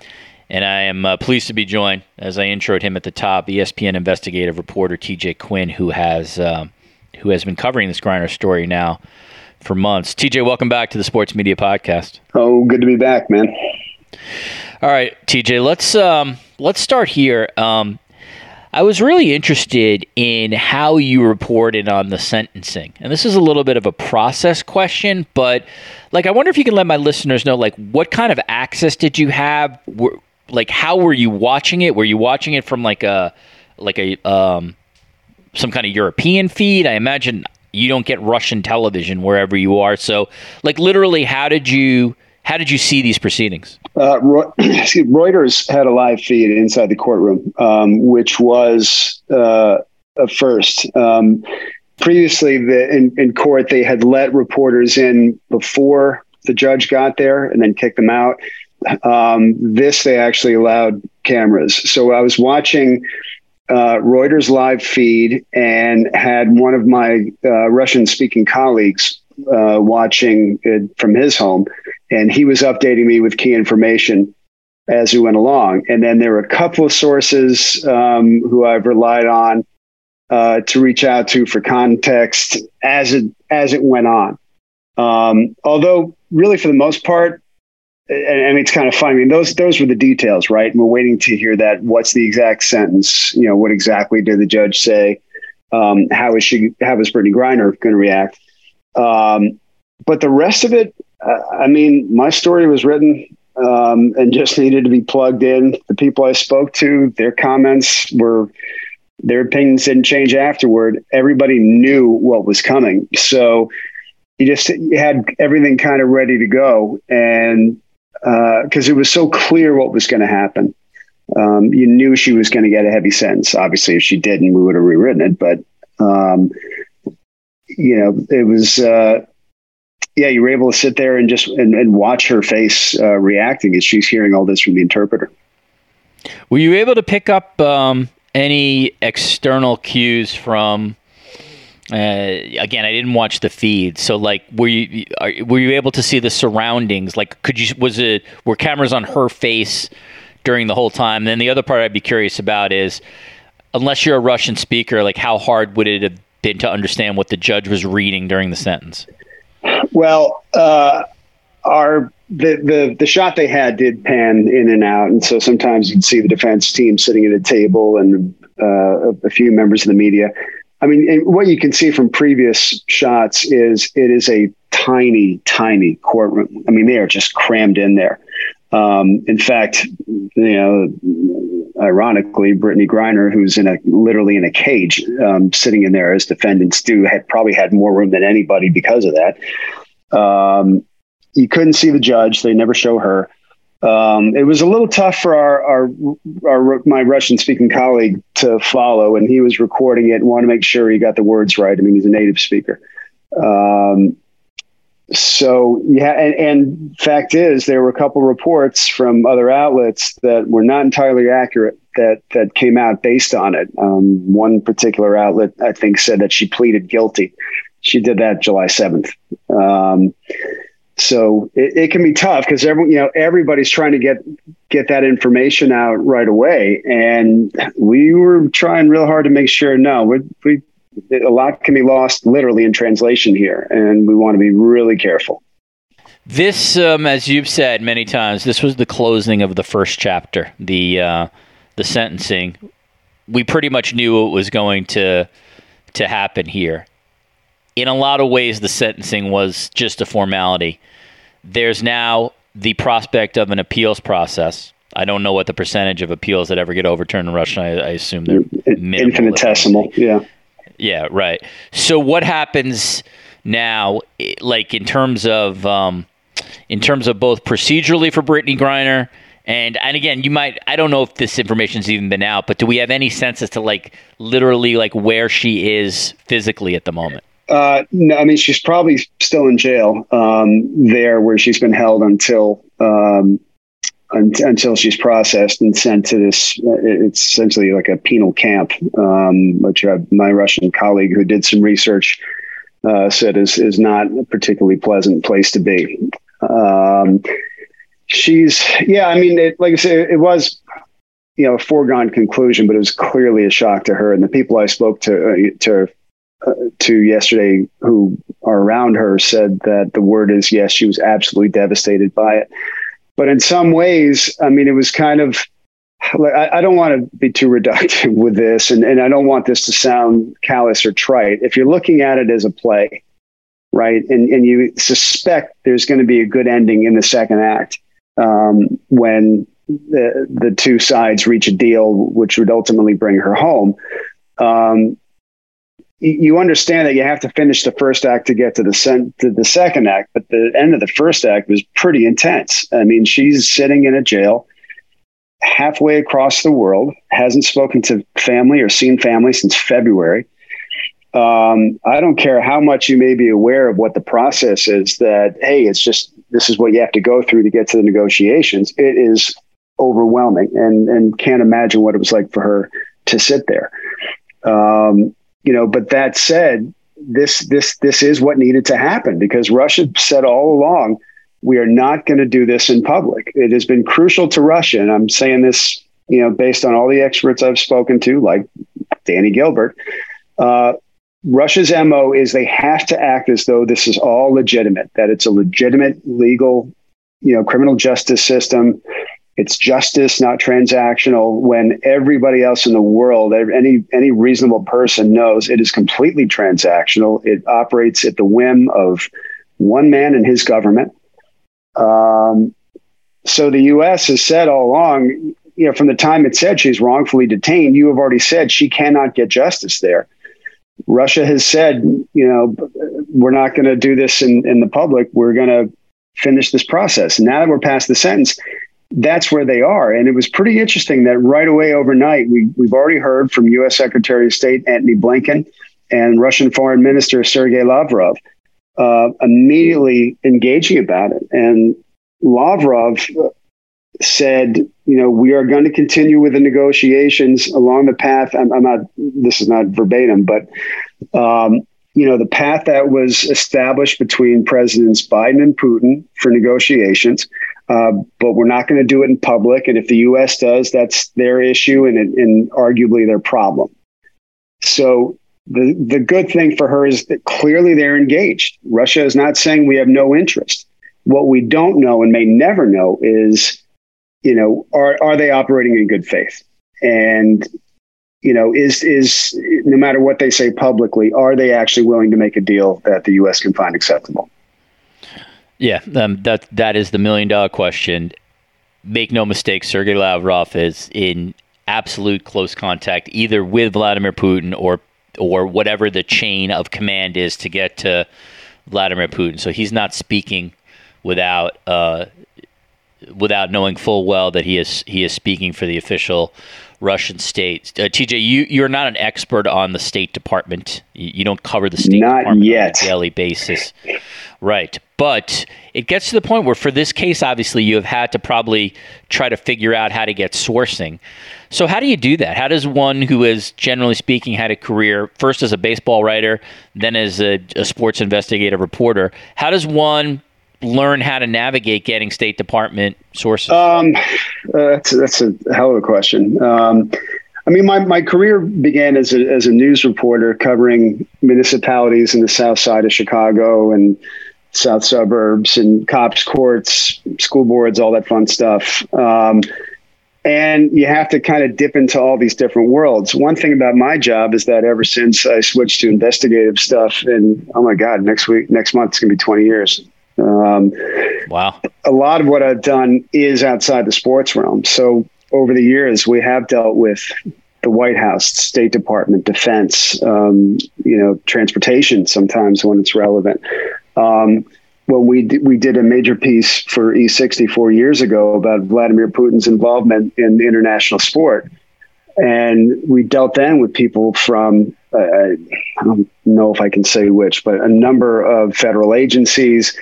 And I am uh, pleased to be joined, as I introed him at the top, ESPN investigative reporter TJ Quinn, who has um, who has been covering this Griner story now for months. TJ, welcome back to the Sports Media Podcast. Oh, good to be back, man. All right, TJ, let's um, let's start here. Um, I was really interested in how you reported on the sentencing, and this is a little bit of a process question, but like I wonder if you can let my listeners know, like, what kind of access did you have? Were, like, how were you watching it? Were you watching it from like a like a um, some kind of European feed? I imagine you don't get Russian television wherever you are, so like literally, how did you? How did you see these proceedings? Uh, Reuters had a live feed inside the courtroom, um, which was uh, a first. Um, previously, the, in, in court, they had let reporters in before the judge got there and then kicked them out. Um, this, they actually allowed cameras. So I was watching uh, Reuters live feed and had one of my uh, Russian speaking colleagues uh, watching from his home, and he was updating me with key information as we went along. And then there were a couple of sources um, who I've relied on uh, to reach out to for context as it as it went on. Um, although, really, for the most part, and, and, it's kind of funny. I mean, those those were the details, right? And we're waiting to hear that. What's the exact sentence? You know, what exactly did the judge say? Um, how is she? How is Brittney Griner going to react? Um, but the rest of it, uh, I mean, my story was written um, and just needed to be plugged in. The people I spoke to, their comments were, their opinions didn't change afterward. Everybody knew what was coming. So you just you had everything kind of ready to go. And because uh, it was so clear what was going to happen. Um, you knew she was going to get a heavy sentence. Obviously, if she didn't, we would have rewritten it. But um, you know, it was, uh, yeah, you were able to sit there and just and, and watch her face uh, reacting as she's hearing all this from the interpreter. Were you able to pick up um, any external cues from? Uh, again, I didn't watch the feed, so like, were you are, were you able to see the surroundings? Like, could you was it were cameras on her face during the whole time? And then the other part I'd be curious about is, unless you're a Russian speaker, like how hard would it have to understand what the judge was reading during the sentence? Well, uh, our the, the the shot they had did pan in and out, and so sometimes you'd see the defense team sitting at a table and uh, a, few members of the media. I mean, what you can see from previous shots is it is a tiny, tiny courtroom. I mean, they are just crammed in there. Um, in fact, you know, ironically, Brittney Griner, who's in a literally in a cage, um, sitting in there as defendants do, had probably had more room than anybody because of that. Um, you couldn't see the judge; they never show her. Um, it was a little tough for our, our, our my Russian speaking colleague to follow, and he was recording it and wanted to make sure he got the words right. I mean, he's a native speaker. Um, so yeah, and, and fact is, there were a couple reports from other outlets that were not entirely accurate that that came out based on it. Um, one particular outlet, I think, said that she pleaded guilty. She did that July seventh. Um, so it, it, can be tough because every you know everybody's trying to get get that information out right away, and we were trying real hard to make sure. No, we we a lot can be lost literally in translation here, and we want to be really careful. This, um, as you've said many times, this was the closing of the first chapter, the uh, the sentencing. We pretty much knew it was going to to happen here. In a lot of ways, the sentencing was just a formality. There's now the prospect of an appeals process. I don't know what the percentage of appeals that ever get overturned in Russia. I, I assume they're infinitesimal. Yeah. Yeah, right. So what happens now, like in terms of um, in terms of both procedurally for Brittney Griner and and again, you might I don't know if this information's even been out, but do we have any sense as to like literally like where she is physically at the moment? Uh, no, I mean she's probably still in jail um, there, where she's been held until um, until she's processed and sent to this. It's essentially like a penal camp, um, which uh, my Russian colleague who did some research uh, said is is not a particularly pleasant place to be. Um, she's yeah, I mean, it, like I said, it was you know a foregone conclusion, but it was clearly a shock to her and the people I spoke to uh, to. Uh, to yesterday, who are around her, said that the word is yes, she was absolutely devastated by it. But in some ways, I mean, it was kind of I, I don't want to be too reductive with this, and, and I don't want this to sound callous or trite. If you're looking at it as a play, right, and, and you suspect there's going to be a good ending in the second act um, when the, the two sides reach a deal, which would ultimately bring her home. Um, you understand that you have to finish the first act to get to the sen- to the second act, but the end of the first act was pretty intense. I mean, she's sitting in a jail halfway across the world, hasn't spoken to family or seen family since February. Um, I don't care how much you may be aware of what the process is. That hey, it's just this is what you have to go through to get to the negotiations. It is overwhelming, and and can't imagine what it was like for her to sit there. Um, you know, but that said, this this this is what needed to happen because Russia said all along we are not going to do this in public. It has been crucial to Russia, and I'm saying this, you know, based on all the experts I've spoken to, like Dani Gilbert. Uh, Russia's MO is they have to act as though this is all legitimate, that it's a legitimate legal, you know, criminal justice system it's justice, not transactional. When everybody else in the world, any any reasonable person knows it is completely transactional. It operates at the whim of one man and his government. Um, so the U.S. has said all along, you know, from the time it said she's wrongfully detained, you have already said she cannot get justice there. Russia has said, you know, we're not going to do this in, in the public. We're going to finish this process. Now that we're past the sentence, that's where they are. And it was pretty interesting that right away overnight, we, we've already heard from U.S. Secretary of State Antony Blinken and Russian Foreign Minister Sergei Lavrov uh, immediately engaging about it. And Lavrov said, you know, we are going to continue with the negotiations along the path. I'm, I'm not, this is not verbatim, but, um, you know, the path that was established between Presidents Biden and Putin for negotiations. Uh, but we're not going to do it in public. And if the U.S. does, that's their issue and, and arguably their problem. So the the good thing for her is that clearly they're engaged. Russia is not saying we have no interest. What we don't know and may never know is, you know, are are they operating in good faith? And you know, is is no matter what they say publicly, are they actually willing to make a deal that the U.S. can find acceptable? Yeah, um, that that is the million dollar question. Make no mistake, Sergei Lavrov is in absolute close contact either with Vladimir Putin or or whatever the chain of command is to get to Vladimir Putin. So he's not speaking without uh, without knowing full well that he is he is speaking for the official Russian state. Uh, TJ, you you're not an expert on the State Department. You, you don't cover the State not Department yet. on a daily basis, right? But it gets to the point where, for this case, obviously, you have had to probably try to figure out how to get sourcing. So, how do you do that? How does one who has, generally speaking, had a career first as a baseball writer, then as a, a sports investigative reporter, how does one learn how to navigate getting State Department sources? Um, uh, that's that's a hell of a question. Um, I mean, my, my career began as a, as a news reporter covering municipalities in the south side of Chicago and south suburbs and cops courts, school boards, all that fun stuff. Um, and you have to kind of dip into all these different worlds. One thing about my job is that ever since I switched to investigative stuff, and oh my God, next week, next month, it's going to be 20 years. Um, wow. A lot of what I've done is outside the sports realm. So over the years, we have dealt with the White House, State Department, Defense, um, you know, transportation sometimes when it's relevant. Um, when we d- we did a major piece for E60 four years ago about Vladimir Putin's involvement in international sport, and we dealt then with people from uh, I don't know if I can say which, but a number of federal agencies,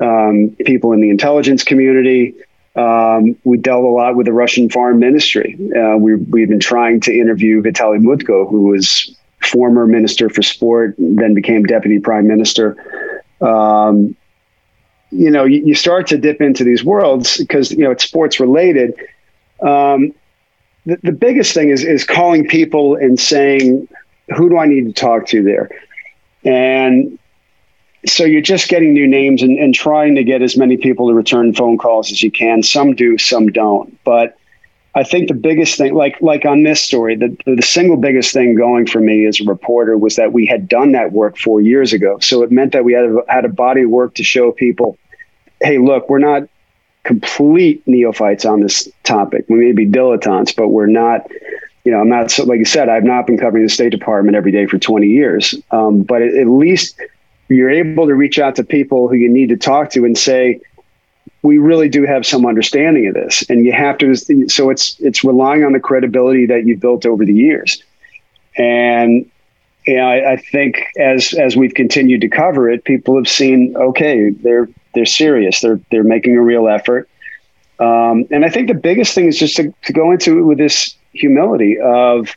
um, people in the intelligence community. Um, we dealt a lot with the Russian Foreign Ministry. Uh, we, we've been trying to interview Vitaly Mutko, who was former minister for sport, then became deputy prime minister. Um, you know, you, you, start to dip into these worlds because you know it's sports related. Um, the, the biggest thing is is calling people and saying, "Who do I need to talk to there?" And so you're just getting new names and, and trying to get as many people to return phone calls as you can. Some do, some don't. But I think the biggest thing, like like on this story, the, the single biggest thing going for me as a reporter was that we had done that work four years ago. So it meant that we had a, had a body of work to show people, hey, look, we're not complete neophytes on this topic. We may be dilettantes, but we're not. You know, I'm not like you said. I've not been covering the State Department every day for 20 years, um, but at, at least you're able to reach out to people who you need to talk to and say, we really do have some understanding of this. And you have to so it's it's relying on the credibility that you've built over the years. And you know, I, I, think as as we've continued to cover it people have seen okay they're they're serious. They're they're making a real effort. Um, and i think the biggest thing is just to, to go into it with this humility of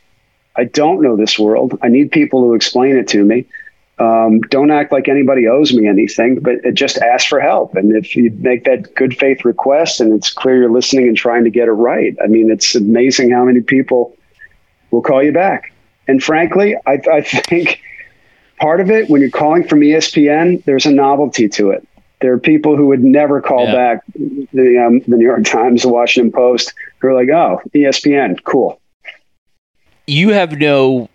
i don't know this world. I need people to explain it to me um, don't act like anybody owes me anything, but just ask for help. And if you make that good faith request and it's clear you're listening and trying to get it right, I mean, it's amazing how many people will call you back. And frankly, I, I think part of it, when you're calling from ESPN, there's a novelty to it. There are people who would never call yeah. back the, um, the New York Times, the Washington Post, who are like, oh, ESPN, cool. You have no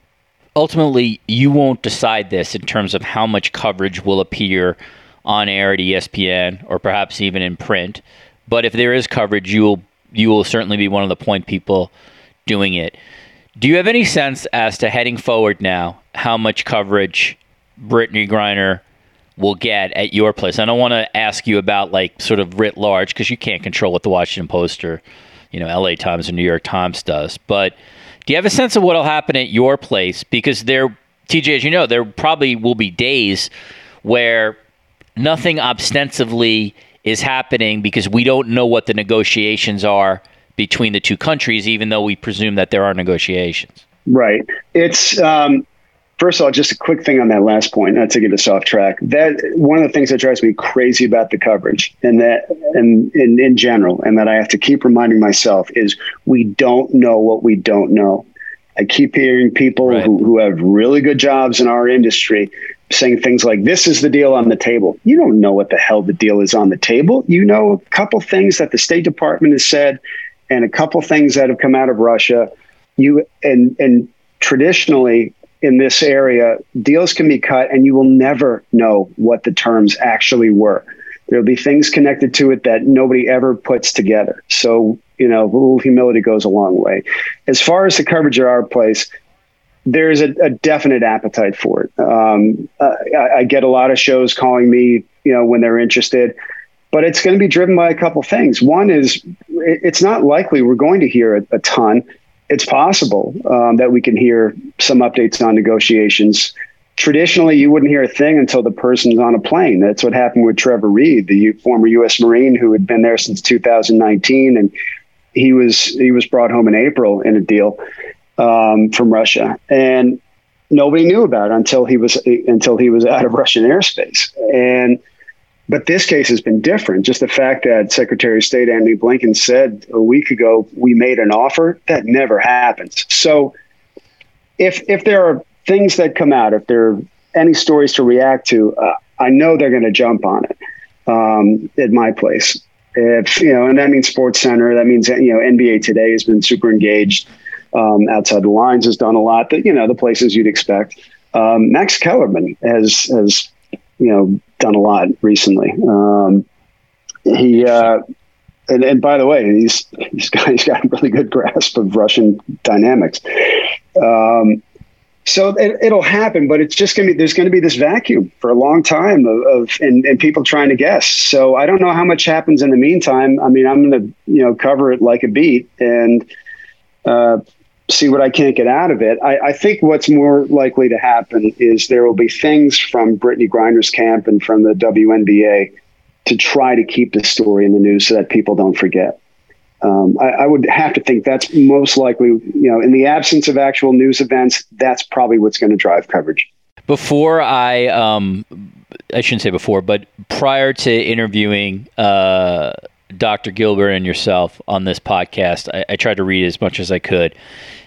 ultimately you won't decide this in terms of how much coverage will appear on air at ESPN or perhaps even in print. But if there is coverage, you will you will certainly be one of the point people doing it. Do you have any sense as to heading forward now how much coverage Brittney Griner will get at your place? I don't want to ask you about like sort of writ large because you can't control what the Washington Post or you know LA Times or New York Times does, but do you have a sense of what'll happen at your place? Because there, TJ, as you know, there probably will be days where nothing ostensibly is happening because we don't know what the negotiations are between the two countries, even though we presume that there are negotiations. Right. It's um, first of all, just a quick thing on that last point, not to get us off track. That one of the things that drives me crazy about the coverage, and that, and in, in general, and that I have to keep reminding myself is we don't know what we don't know. I keep hearing people right. who, who have really good jobs in our industry saying things like, "This is the deal on the table." You don't know what the hell the deal is on the table. You know a couple things that the State Department has said, and a couple things that have come out of Russia. You and and traditionally in this area, deals can be cut and you will never know what the terms actually were. There'll be things connected to it that nobody ever puts together. So, you know, a little humility goes a long way. As far as the coverage at our place, there's a, a definite appetite for it. Um, I, I, get a lot of shows calling me, you know, when they're interested. but it's going to be driven by a couple things. One is it's not likely we're going to hear a, a ton. It's possible um, that we can hear some updates on negotiations. Traditionally, you wouldn't hear a thing until the person's on a plane. That's what happened with Trevor Reed, the former U.S. Marine who had been there since 2019, and he was he was brought home in April in a deal um, from Russia, and nobody knew about it until he was until he was out of Russian airspace. And but this case has been different. Just the fact that Secretary of State Antony Blinken said a week ago we made an offer that never happens. So if if there are things that come out, if there are any stories to react to, uh, I know they're going to jump on it um, at my place. If you know, and that means SportsCenter. That means you know NBA Today has been super engaged. Um, outside the lines has done a lot. That you know the places you'd expect. Um, Max Kellerman has has you know done a lot recently. Um, he uh, and, and by the way, he's he's got he's got a really good grasp of Russian dynamics. Um, so it, will happen, but it's just going to be there's going to be this vacuum for a long time of, of and, and, people trying to guess. So I don't know how much happens in the meantime. I mean, I'm going to you know cover it like a beat and uh, see what I can't get out of it. I, I, think what's more likely to happen is there will be things from Brittney Griner's camp and from the WNBA to try to keep the story in the news so that people don't forget. Um, I, I, would have to think that's most likely, you know, in the absence of actual news events, that's probably what's going to drive coverage. Before I, um, I shouldn't say before, but prior to interviewing uh, Dr. Gilbert and yourself on this podcast, I, I tried to read as much as I could,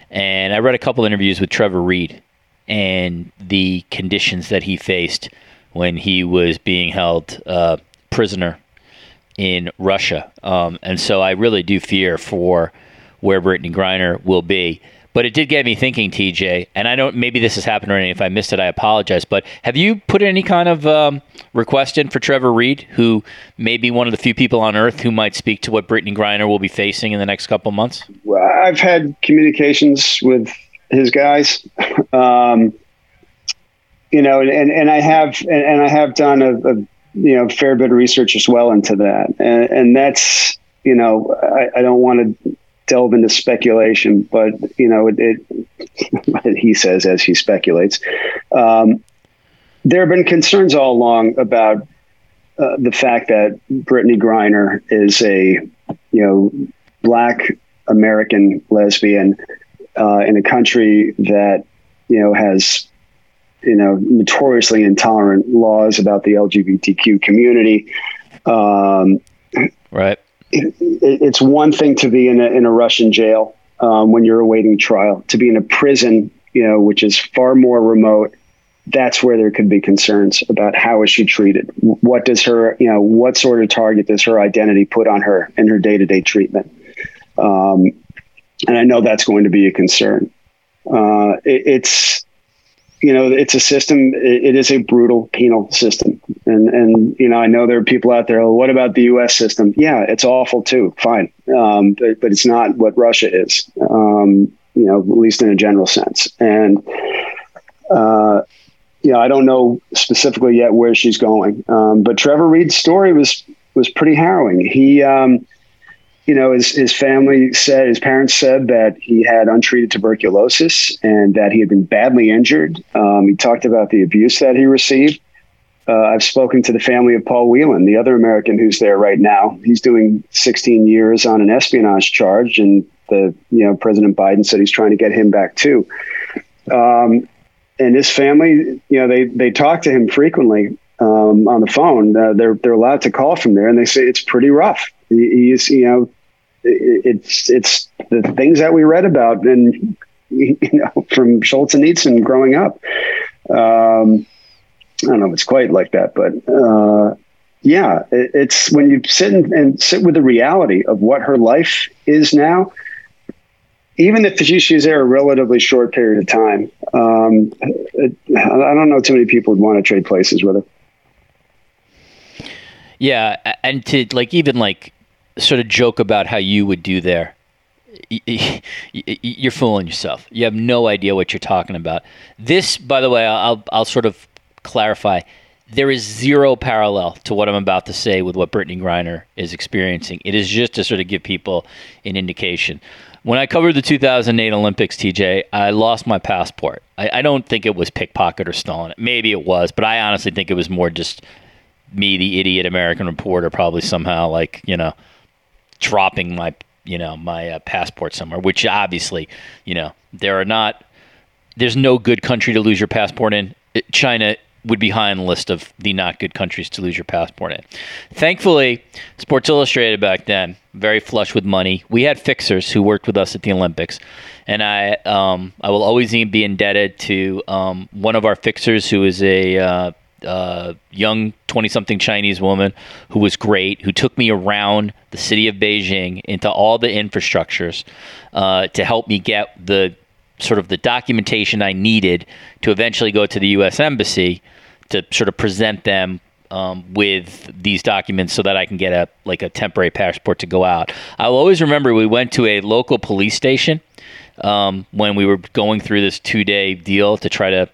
and I read a couple interviews with Trevor Reed and the conditions that he faced when he was being held uh, prisoner in Russia. Um, and so I really do fear for where Brittney Griner will be. But it did get me thinking, TJ, and I don't. Maybe this has happened already. If I missed it, I apologize. But have you put any kind of um, request in for Trevor Reed, who may be one of the few people on earth who might speak to what Brittney Griner will be facing in the next couple months? Well, I've had communications with his guys. Um, you know, and, and I have and, and I have done a, a you know fair bit of research as well into that, and, and that's you know I, I don't want to delve into speculation, but you know it, it he says as he speculates. Um, there have been concerns all along about uh, the fact that Brittney Griner is a you know black American lesbian uh, in a country that you know has you know, notoriously intolerant laws about the LGBTQ community. Um, right. It, it's one thing to be in a, in a Russian jail um, when you're awaiting trial. To be in a prison, you know, which is far more remote, that's where there could be concerns about how is she treated. What does her, you know, what sort of target does her identity put on her in her day to day treatment? Um, and I know that's going to be a concern. Uh, it, it's you know, it's a system. It, is a brutal penal system, and and you know, I know there are people out there. Well, what about the U.S. system? Yeah, it's awful too. Fine, um, but, but it's not what Russia is. Um, you know, at least in a general sense. And uh, you know, I don't know specifically yet where she's going. Um, but Trevor Reed's story was was pretty harrowing. He um, you know, his, his family said, his parents said that he had untreated tuberculosis and that he had been badly injured. Um, he talked about the abuse that he received. Uh, I've spoken to the family of Paul Whelan, the other American who's there right now. He's doing 16 years on an espionage charge, and the you know President Biden said he's trying to get him back too. Um, and his family, you know, they they talk to him frequently um, on the phone. Uh, they're they're allowed to call from there, and they say it's pretty rough. He, he's you know it's it's the things that we read about and you know from Solzhenitsyn growing up. Um, I don't know if it's quite like that, but uh, yeah, it, it's when you sit and, and, sit with the reality of what her life is now. Even if she's there a relatively short period of time, um, it, I don't know too many people would want to trade places with her. Yeah, and to like even like sort of joke about how you would do there. You're fooling yourself. You have no idea what you're talking about. This, by the way, I'll I'll sort of clarify. there is zero parallel to what I'm about to say with what Brittney Griner is experiencing. It is just to sort of give people an indication. When I covered the 2008 Olympics, TJ, I lost my passport. I, I don't think it was pickpocket or stolen. Maybe it was, but I honestly think it was more just me, the idiot American reporter, probably somehow like you know dropping my you know my uh, passport somewhere. Which obviously, you know, there are not. There's no good country to lose your passport in. China would be high on the list of the not good countries to lose your passport in. Thankfully, Sports Illustrated back then, very flush with money. We had fixers who worked with us at the Olympics, and I um, I will always be indebted to um, one of our fixers who is a uh, uh, young 20 something Chinese woman who was great, who took me around the city of Beijing into all the infrastructures uh, to help me get the sort of the documentation I needed to eventually go to the U.S. Embassy to sort of present them um, with these documents so that I can get a like a temporary passport to go out. I'll always remember we went to a local police station um, when we were going through this two day deal to try to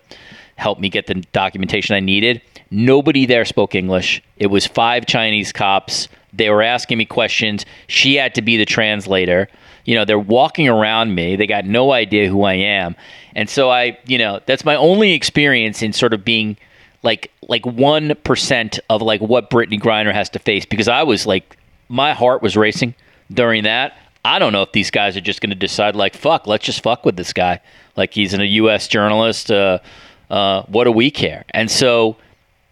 help me get the documentation I needed. Nobody there spoke English. It was five Chinese cops. They were asking me questions. She had to be the translator. You know, they're walking around me. They got no idea who I am. And so I, you know, that's my only experience in sort of being like like 1% of like what Brittney Griner has to face because I was like my heart was racing during that. I don't know if these guys are just going to decide like fuck, let's just fuck with this guy. Like he's a US journalist uh, uh, what do we care? And so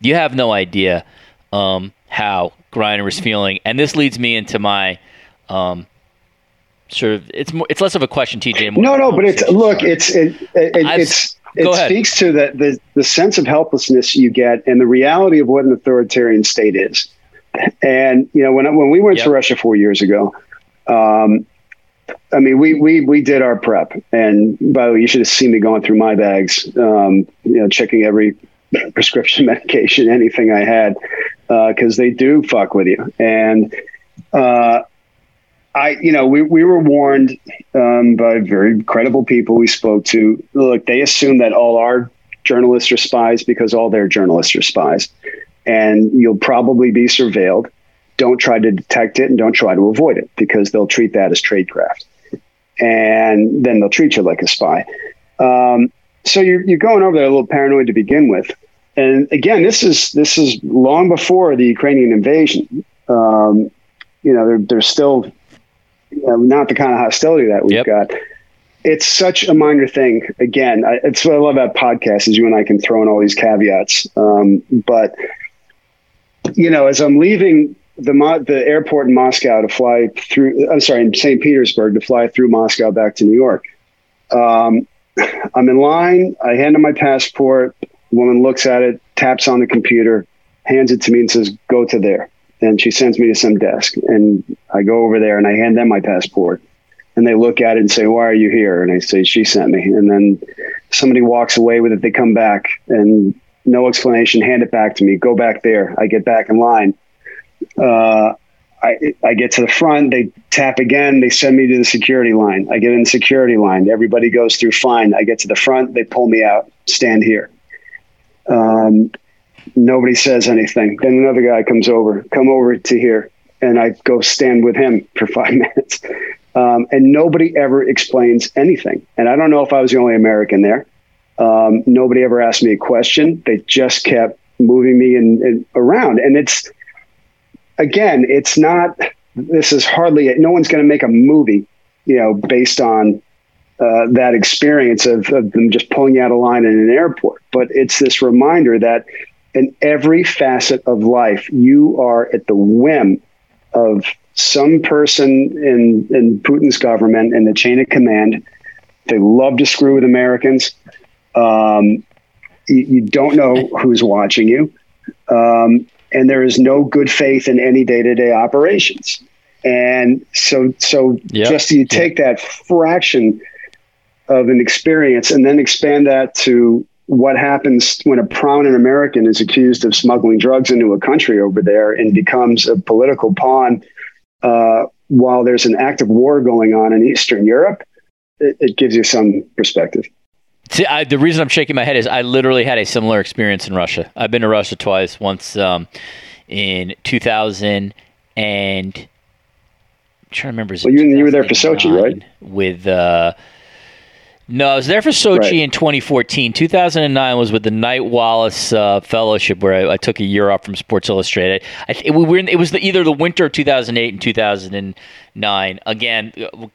you have no idea um, how Griner is feeling. And this leads me into my um, sort of it's more it's less of a question, TJ. no, no, but it's look, it's it, it it's it ahead. speaks to the, the the sense of helplessness you get and the reality of what an authoritarian state is. And you know, when when we went yep. to Russia four years ago, um, I mean, we we we did our prep, and by the way, you should have seen me going through my bags, um, you know, checking every prescription medication, anything I had, because uh, they do fuck with you. And uh, I, you know, we we were warned um, by very credible people we spoke to. Look, they assume that all our journalists are spies because all their journalists are spies, and you'll probably be surveilled don't try to detect it and don't try to avoid it because they'll treat that as tradecraft. And then they'll treat you like a spy. Um, so you're, you're going over there a little paranoid to begin with. And again, this is this is long before the Ukrainian invasion. Um, you know, there, there's still you know, not the kind of hostility that we've yep. got. It's such a minor thing. Again, I, it's what I love about podcasts is you and I can throw in all these caveats. Um, but you know, as I'm leaving the the airport in Moscow to fly through. I'm sorry, in St. Petersburg to fly through Moscow back to New York. Um, I'm in line. I hand him my passport. Woman looks at it, taps on the computer, hands it to me, and says, "Go to there." And she sends me to some desk, and I go over there and I hand them my passport. And they look at it and say, "Why are you here?" And I say, "She sent me." And then somebody walks away with it. They come back and no explanation, hand it back to me. Go back there. I get back in line uh, I, I get to the front, they tap again, they send me to the security line. I get in the security line. Everybody goes through fine. I get to the front, they pull me out, stand here. Um, nobody says anything. Then another guy comes over, come over to here, and I go stand with him for five minutes. Um, and nobody ever explains anything. And I don't know if I was the only American there. Um, nobody ever asked me a question. They just kept moving me in, in, around. And it's, again, it's not. This is hardly. No one's going to make a movie, you know, based on uh, that experience of, of them just pulling you out of line in an airport. But it's this reminder that in every facet of life, you are at the whim of some person in, in Putin's government in the chain of command. They love to screw with Americans. Um, you, you, don't know who's watching you. Um, and there is no good faith in any day-to-day operations. And so, so yep. just you take yep. that fraction of an experience and then expand that to what happens when a prominent American is accused of smuggling drugs into a country over there and becomes a political pawn uh, while there's an active war going on in Eastern Europe. It, it gives you some perspective. See, I, the reason I'm shaking my head is I literally had a similar experience in Russia. I've been to Russia twice. Once um, in 2000 and I'm trying to remember. Well, you, you were there for Sochi, right? With uh, no, I was there for Sochi right. in 2014. 2009 was with the Knight Wallace uh, Fellowship, where I, I, took a year off from Sports Illustrated. I, it, we were in, it was the, either the winter of 2008 and 2009. Again, uh, uh,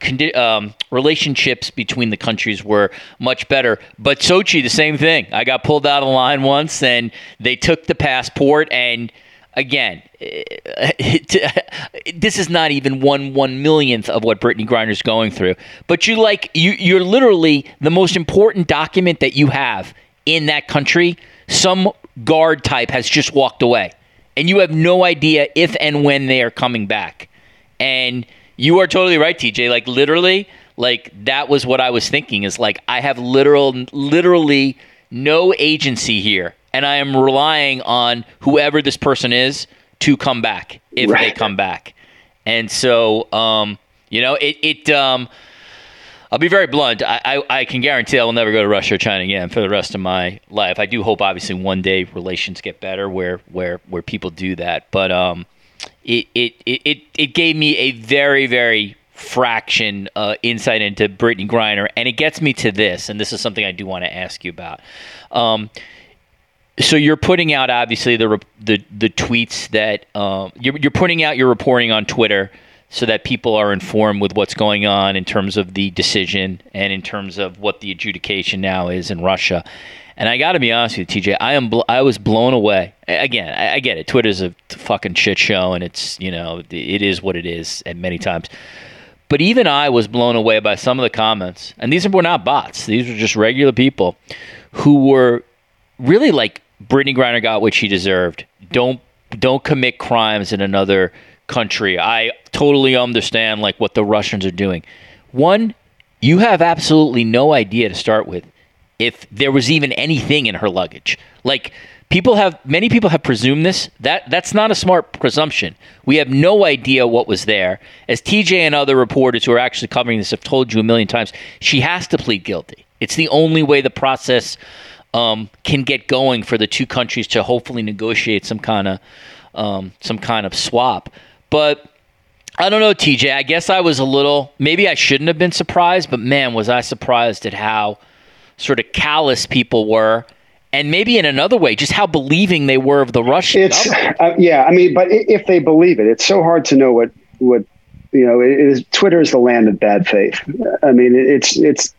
condi- um, relationships between the countries were much better. But Sochi, the same thing. I got pulled out of the line once, and they took the passport and – again, eh, this is not even one one millionth of what Brittney Griner's going through. But you like you you're literally the most important document that you have in that country. Some guard type has just walked away, and you have no idea if and when they are coming back. And you are totally right, TJ. Like literally, like that was what I was thinking. Is like I have literal, literally no agency here and I am relying on whoever this person is to come back if right. they come back. And so, um, you know, it, it um, I'll be very blunt. I, I, I, can guarantee I will never go to Russia or China again for the rest of my life. I do hope, obviously, one day relations get better where where where people do that. But um, it it it it gave me a very very fraction uh, insight into Brittney Griner, and it gets me to this. And this is something I do want to ask you about. Um, so you're putting out obviously the the the tweets that um, you're you're putting out your reporting on Twitter so that people are informed with what's going on in terms of the decision and in terms of what the adjudication now is in Russia. And I got to be honest with you, TJ, I am bl- I was blown away. Again, I, I get it. Twitter's a fucking shit show, and it's you know it is what it is at many times. But even I was blown away by some of the comments, and these were not bots; these were just regular people who were really like Brittney Griner got what she deserved. Don't don't commit crimes in another country. I totally understand like what the Russians are doing. One, you have absolutely no idea to start with if there was even anything in her luggage. Like people have many people have presumed this. That that's not a smart presumption. We have no idea what was there. As TJ and other reporters who are actually covering this have told you a million times, she has to plead guilty. It's the only way the process um, can get going for the two countries to hopefully negotiate some kind of um, some kind of swap. But I don't know, TJ. I guess I was a little. Maybe I shouldn't have been surprised, but man, was I surprised at how sort of callous people were. And maybe in another way, just how believing they were of the Russian. It's uh, yeah, I mean, but if they believe it, it's so hard to know what what you know. It is Twitter is the land of bad faith. I mean, it's it's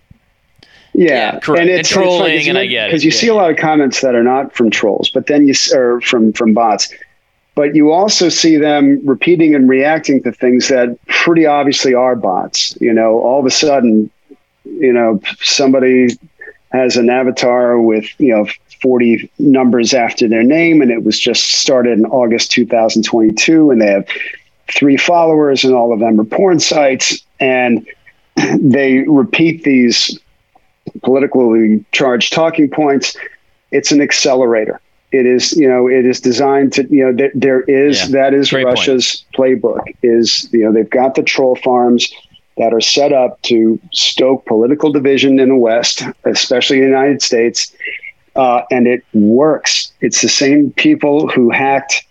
yeah, yeah correct. And, it's, and trolling, it's and I get it because you yeah. see a lot of comments that are not from trolls, but then you are from from bots. But you also see them repeating and reacting to things that pretty obviously are bots. You know, all of a sudden, you know, somebody has an avatar with you know 40 numbers after their name, and it was just started in August 2022, and they have three followers, and all of them are porn sites, and they repeat these politically charged talking points. It's an accelerator. It is, you know, it is designed to, you know, there, there is yeah. that is Russia's point. playbook. Is you know they've got the troll farms that are set up to stoke political division in the West, especially in the United States, uh, and it works. It's the same people who hacked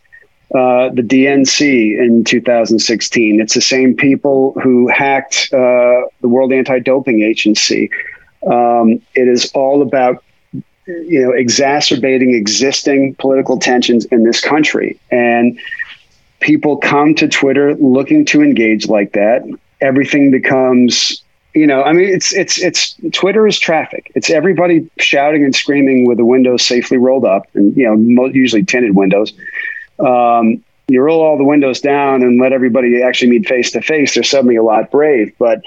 uh, the DNC in 2016. It's the same people who hacked uh, the World Anti-Doping Agency. Um, it is all about you know exacerbating existing political tensions in this country, and people come to Twitter looking to engage like that. Everything becomes you know i mean it's it's it's twitter is traffic. It's everybody shouting and screaming with the windows safely rolled up and you know usually tinted windows. Um, you roll all the windows down and let everybody actually meet face to face they're suddenly a lot brave. But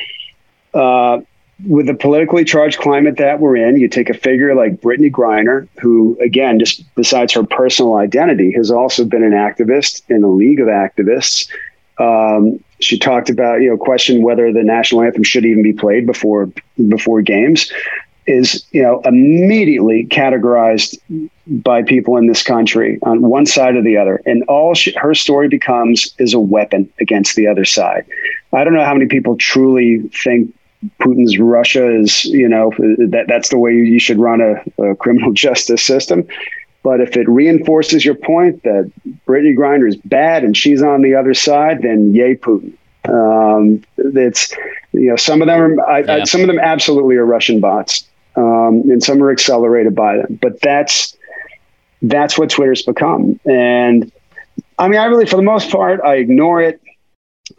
uh, with the politically charged climate that we're in, you take a figure like Brittney Griner, who, again, just besides her personal identity, has also been an activist in a league of activists. Um, she talked about, you know, question whether the national anthem should even be played before before games. Is you know immediately categorized by people in this country on one side or the other, and all she, her story becomes is a weapon against the other side. I don't know how many people truly think Putin's Russia is, you know, that that's the way you should run a, a criminal justice system. But if it reinforces your point that Brittney Griner is bad and she's on the other side, then yay Putin. Um, it's you know some of them are I, yeah. I, some of them absolutely are Russian bots, um, and some are accelerated by them. But that's that's what Twitter's become. And I mean, I really, for the most part, I ignore it.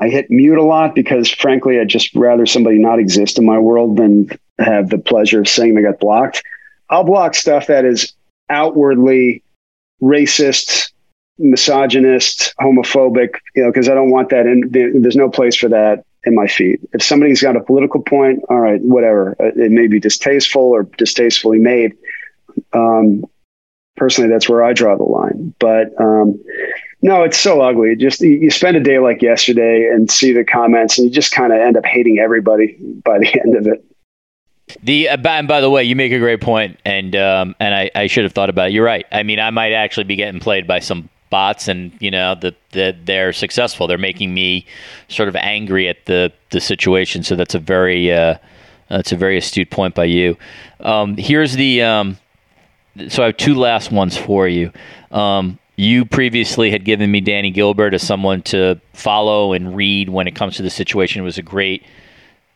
I hit mute a lot because, frankly, I'd just rather somebody not exist in my world than have the pleasure of saying they got blocked. I'll block stuff that is outwardly racist, misogynist, homophobic, you know, because I don't want that. And there's no place for that in my feed. If somebody's got a political point, all right, whatever. Uh, it may be distasteful or distastefully made. Um, personally, that's where I draw the line. But um, no, it's so ugly. Just you spend a day like yesterday and see the comments, and you just kind of end up hating everybody by the end of it. The uh, and by the way, you make a great point, and um, and I, I should have thought about it. You're right. I mean, I might actually be getting played by some bots, and you know that the, they're successful. They're making me sort of angry at the the situation. So that's a very uh, that's a very astute point by you. Um, here's the um, so I have two last ones for you. Um, you previously had given me Dani Gilbert as someone to follow and read when it comes to the situation. It was a great,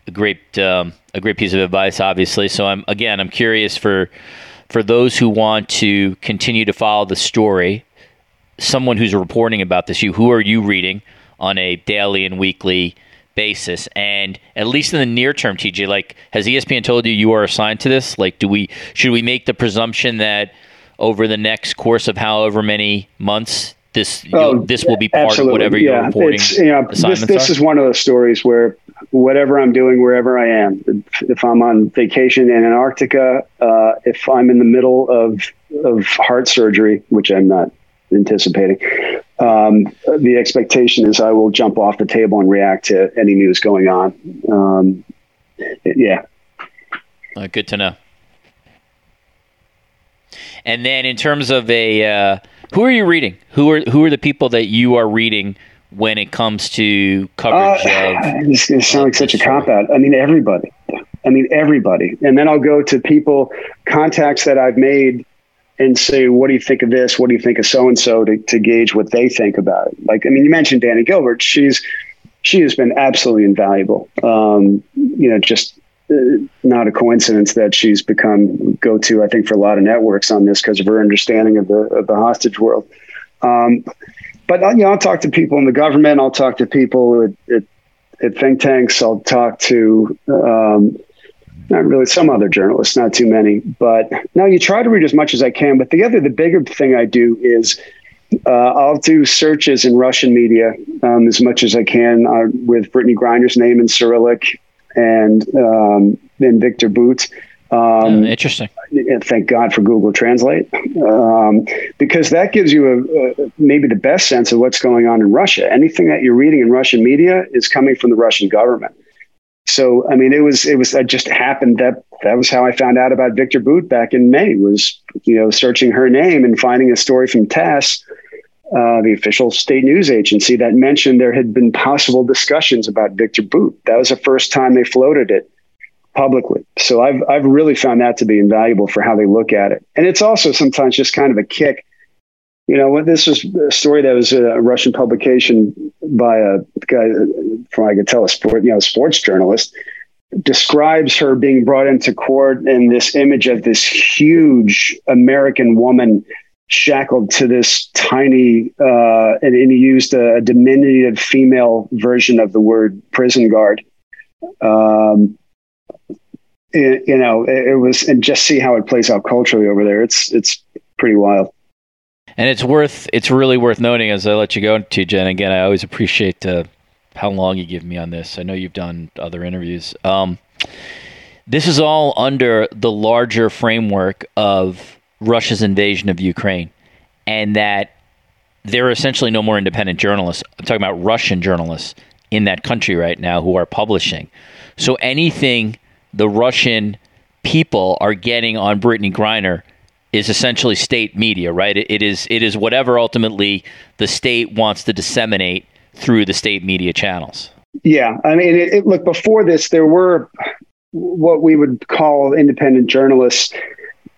a great, um, a great piece of advice, obviously. So I'm again, I'm curious for for those who want to continue to follow the story. Someone who's reporting about this, you who are you reading on a daily and weekly basis? And at least in the near term, TJ, like has ESPN told you you are assigned to this? Like, do we should we make the presumption that over the next course of however many months this oh, this will be part absolutely. of whatever yeah. you're reporting. It's, you know, this, this is one of those stories where whatever I'm doing, wherever I am, if I'm on vacation in Antarctica, uh, if I'm in the middle of of heart surgery, which I'm not anticipating, um, the expectation is I will jump off the table and react to any news going on. Um, yeah. Uh, good to know. And then in terms of a, uh, who are you reading? Who are who are the people that you are reading when it comes to coverage uh, of? This, sounds like such a cop out. I mean, everybody. I mean, everybody. And then I'll go to people, contacts that I've made and say, what do you think of this? What do you think of so and so to gauge what they think about it? Like, I mean, you mentioned Dani Gilbert. She's, she has been absolutely invaluable. Um, you know, just not a coincidence that she's become go to, I think, for a lot of networks on this because of her understanding of the of the hostage world. Um, but you know, I'll talk to people in the government. I'll talk to people at, at, at think tanks. I'll talk to um, not really some other journalists, not too many. But now you try to read as much as I can. But the other, the bigger thing I do is uh, I'll do searches in Russian media um, as much as I can uh, with Brittney Griner's name in Cyrillic and um, then Viktor Bout. Um, interesting. Thank God for Google Translate, um, because that gives you a, a, maybe the best sense of what's going on in Russia. Anything that you're reading in Russian media is coming from the Russian government. So, I mean, it was it was that just happened that that was how I found out about Viktor Bout back in May. Was you know searching her name and finding a story from TASS uh, the official state news agency, that mentioned there had been possible discussions about Viktor Bout. That was the first time they floated it publicly. So I've I've really found that to be invaluable for how they look at it, and it's also sometimes just kind of a kick. You know, this was a story that was a Russian publication by a guy from I could tell a sport, you know, a sports journalist describes her being brought into court in this image of this huge American woman shackled to this tiny, uh, and, and, he used a, a, diminutive female version of the word prison guard. Um, it, you know, it, it, was, and just see how it plays out culturally over there. It's it's pretty wild. And it's worth, it's really worth noting as I let you go, to Jen. Again, I always appreciate uh, how long you give me on this. I know you've done other interviews. Um, this is all under the larger framework of Russia's invasion of Ukraine and that there are essentially no more independent journalists. I'm talking about Russian journalists in that country right now who are publishing. So anything the Russian people are getting on Brittney Griner is essentially state media, right? It, it is it is whatever ultimately the state wants to disseminate through the state media channels. Yeah, I mean, it, it, look before this, there were what we would call independent journalists,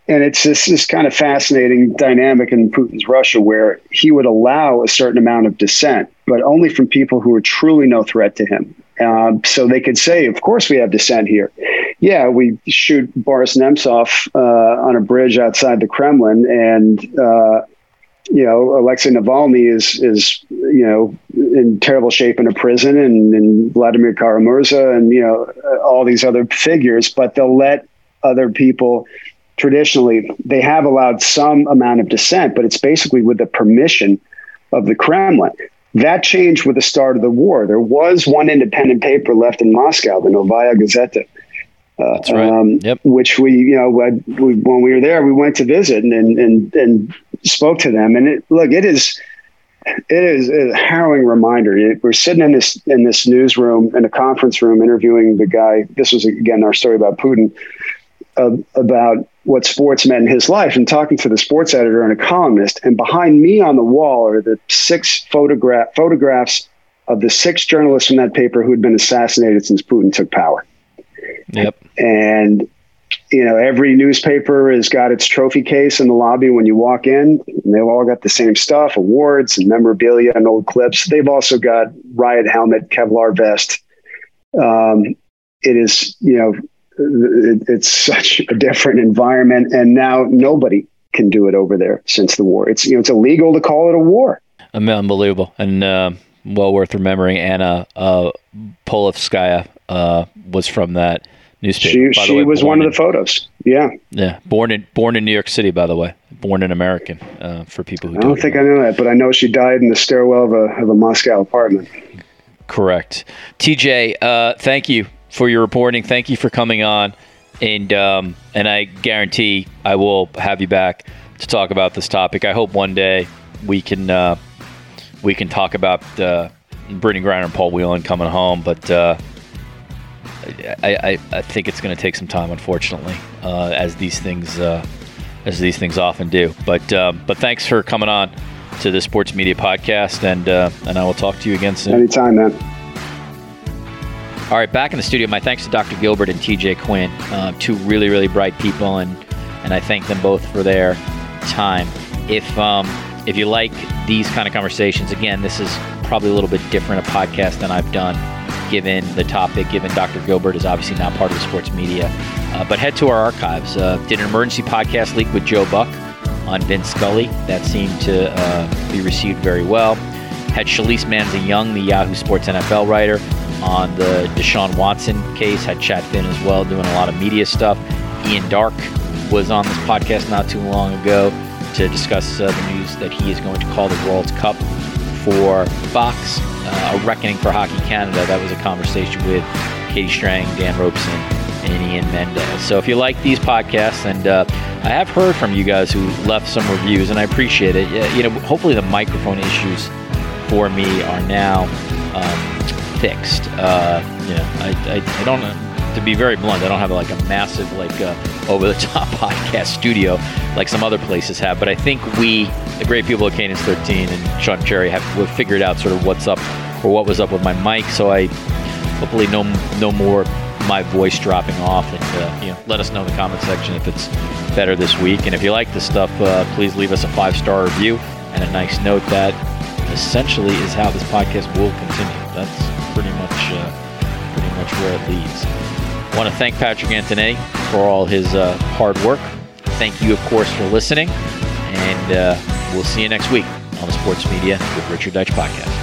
and it's this this kind of fascinating dynamic in Putin's Russia where he would allow a certain amount of dissent, but only from people who were truly no threat to him. Um, so they could say, "Of course, we have dissent here." Yeah, we shoot Boris Nemtsov uh, on a bridge outside the Kremlin, and uh, you know, Alexei Navalny is is you know in terrible shape in a prison, and, and Vladimir Kara-Murza, and you know all these other figures. But they'll let other people. Traditionally, they have allowed some amount of dissent, but it's basically with the permission of the Kremlin. That changed with the start of the war. There was one independent paper left in Moscow, the Novaya Gazeta, uh, That's right. Um, yep. Which we, you know, we, when we were there, we went to visit and and and spoke to them. And it, look, it is it is a harrowing reminder. We're sitting in this in this newsroom in a conference room interviewing the guy. This was again our story about Putin, uh, about what sports meant in his life, and talking to the sports editor and a columnist. And behind me on the wall are the six photograph photographs of the six journalists from that paper who had been assassinated since Putin took power. Yep. And you know, every newspaper has got its trophy case in the lobby when you walk in. And they've all got the same stuff, awards and memorabilia and old clips. They've also got riot helmet, Kevlar vest. Um, it is, you know, it's such a different environment, and now nobody can do it over there since the war. It's you know, it's illegal to call it a war. Unbelievable and uh, well worth remembering. Anna uh, uh, was from that newspaper. She, she way, was one in, of the photos. Yeah. Yeah. Born in born in New York City, by the way. Born an American. Uh, for people who do I don't think know. I know that, but I know she died in the stairwell of a of a Moscow apartment. Correct. TJ, uh, thank you for your reporting. Thank you for coming on, and um, and I guarantee I will have you back to talk about this topic. I hope one day we can uh, we can talk about uh, Brittney Griner and Paul Whelan coming home, but uh, I, I, I think it's going to take some time, unfortunately, uh, as these things uh, as these things often do. But uh, but thanks for coming on to the Sports Media Podcast, and uh, and I will talk to you again soon. Anytime, man. All right, back in the studio. My thanks to Dr. Gilbert and TJ Quinn, uh, two really really bright people, and and I thank them both for their time. If um, if you like these kind of conversations, again, this is probably a little bit different a podcast than I've done given the topic, given Dr. Gilbert is obviously not part of the sports media. Uh, but head to our archives. Uh, did an emergency podcast leak with Joe Buck on Vin Scully. That seemed to uh, be received very well. Had Shalise Manza-Young, the Yahoo Sports NFL writer, on the Deshaun Watson case. Had Chad Finn as well, doing a lot of media stuff. Ian Darke was on this podcast not too long ago to discuss uh, the news that he is going to call the World Cup for Fox uh, a reckoning for Hockey Canada. That was a conversation with Katie Strang, Dan Robson, and Ian Mendes. So if you like these podcasts, and uh, I have heard from you guys who left some reviews, and I appreciate it. You know, hopefully the microphone issues for me are now um, fixed. Uh, know, I, I, I don't to be very blunt, I don't have like a massive like uh, over the top podcast studio like some other places have, but I think we, the great people at Cadence 13 and Sean Cherry, have figured out sort of what's up or what was up with my mic. So I hopefully no no more my voice dropping off, and uh, you know, let us know in the comment section if it's better this week. And if you like this stuff, uh, please leave us a five star review and a nice note. That essentially is how this podcast will continue. That's pretty much uh, pretty much where it leads. I want to thank Patrick Antonetti for all his uh, hard work. Thank you, of course, for listening. And uh, we'll see you next week on the Sports Media with Richard Deitsch podcast.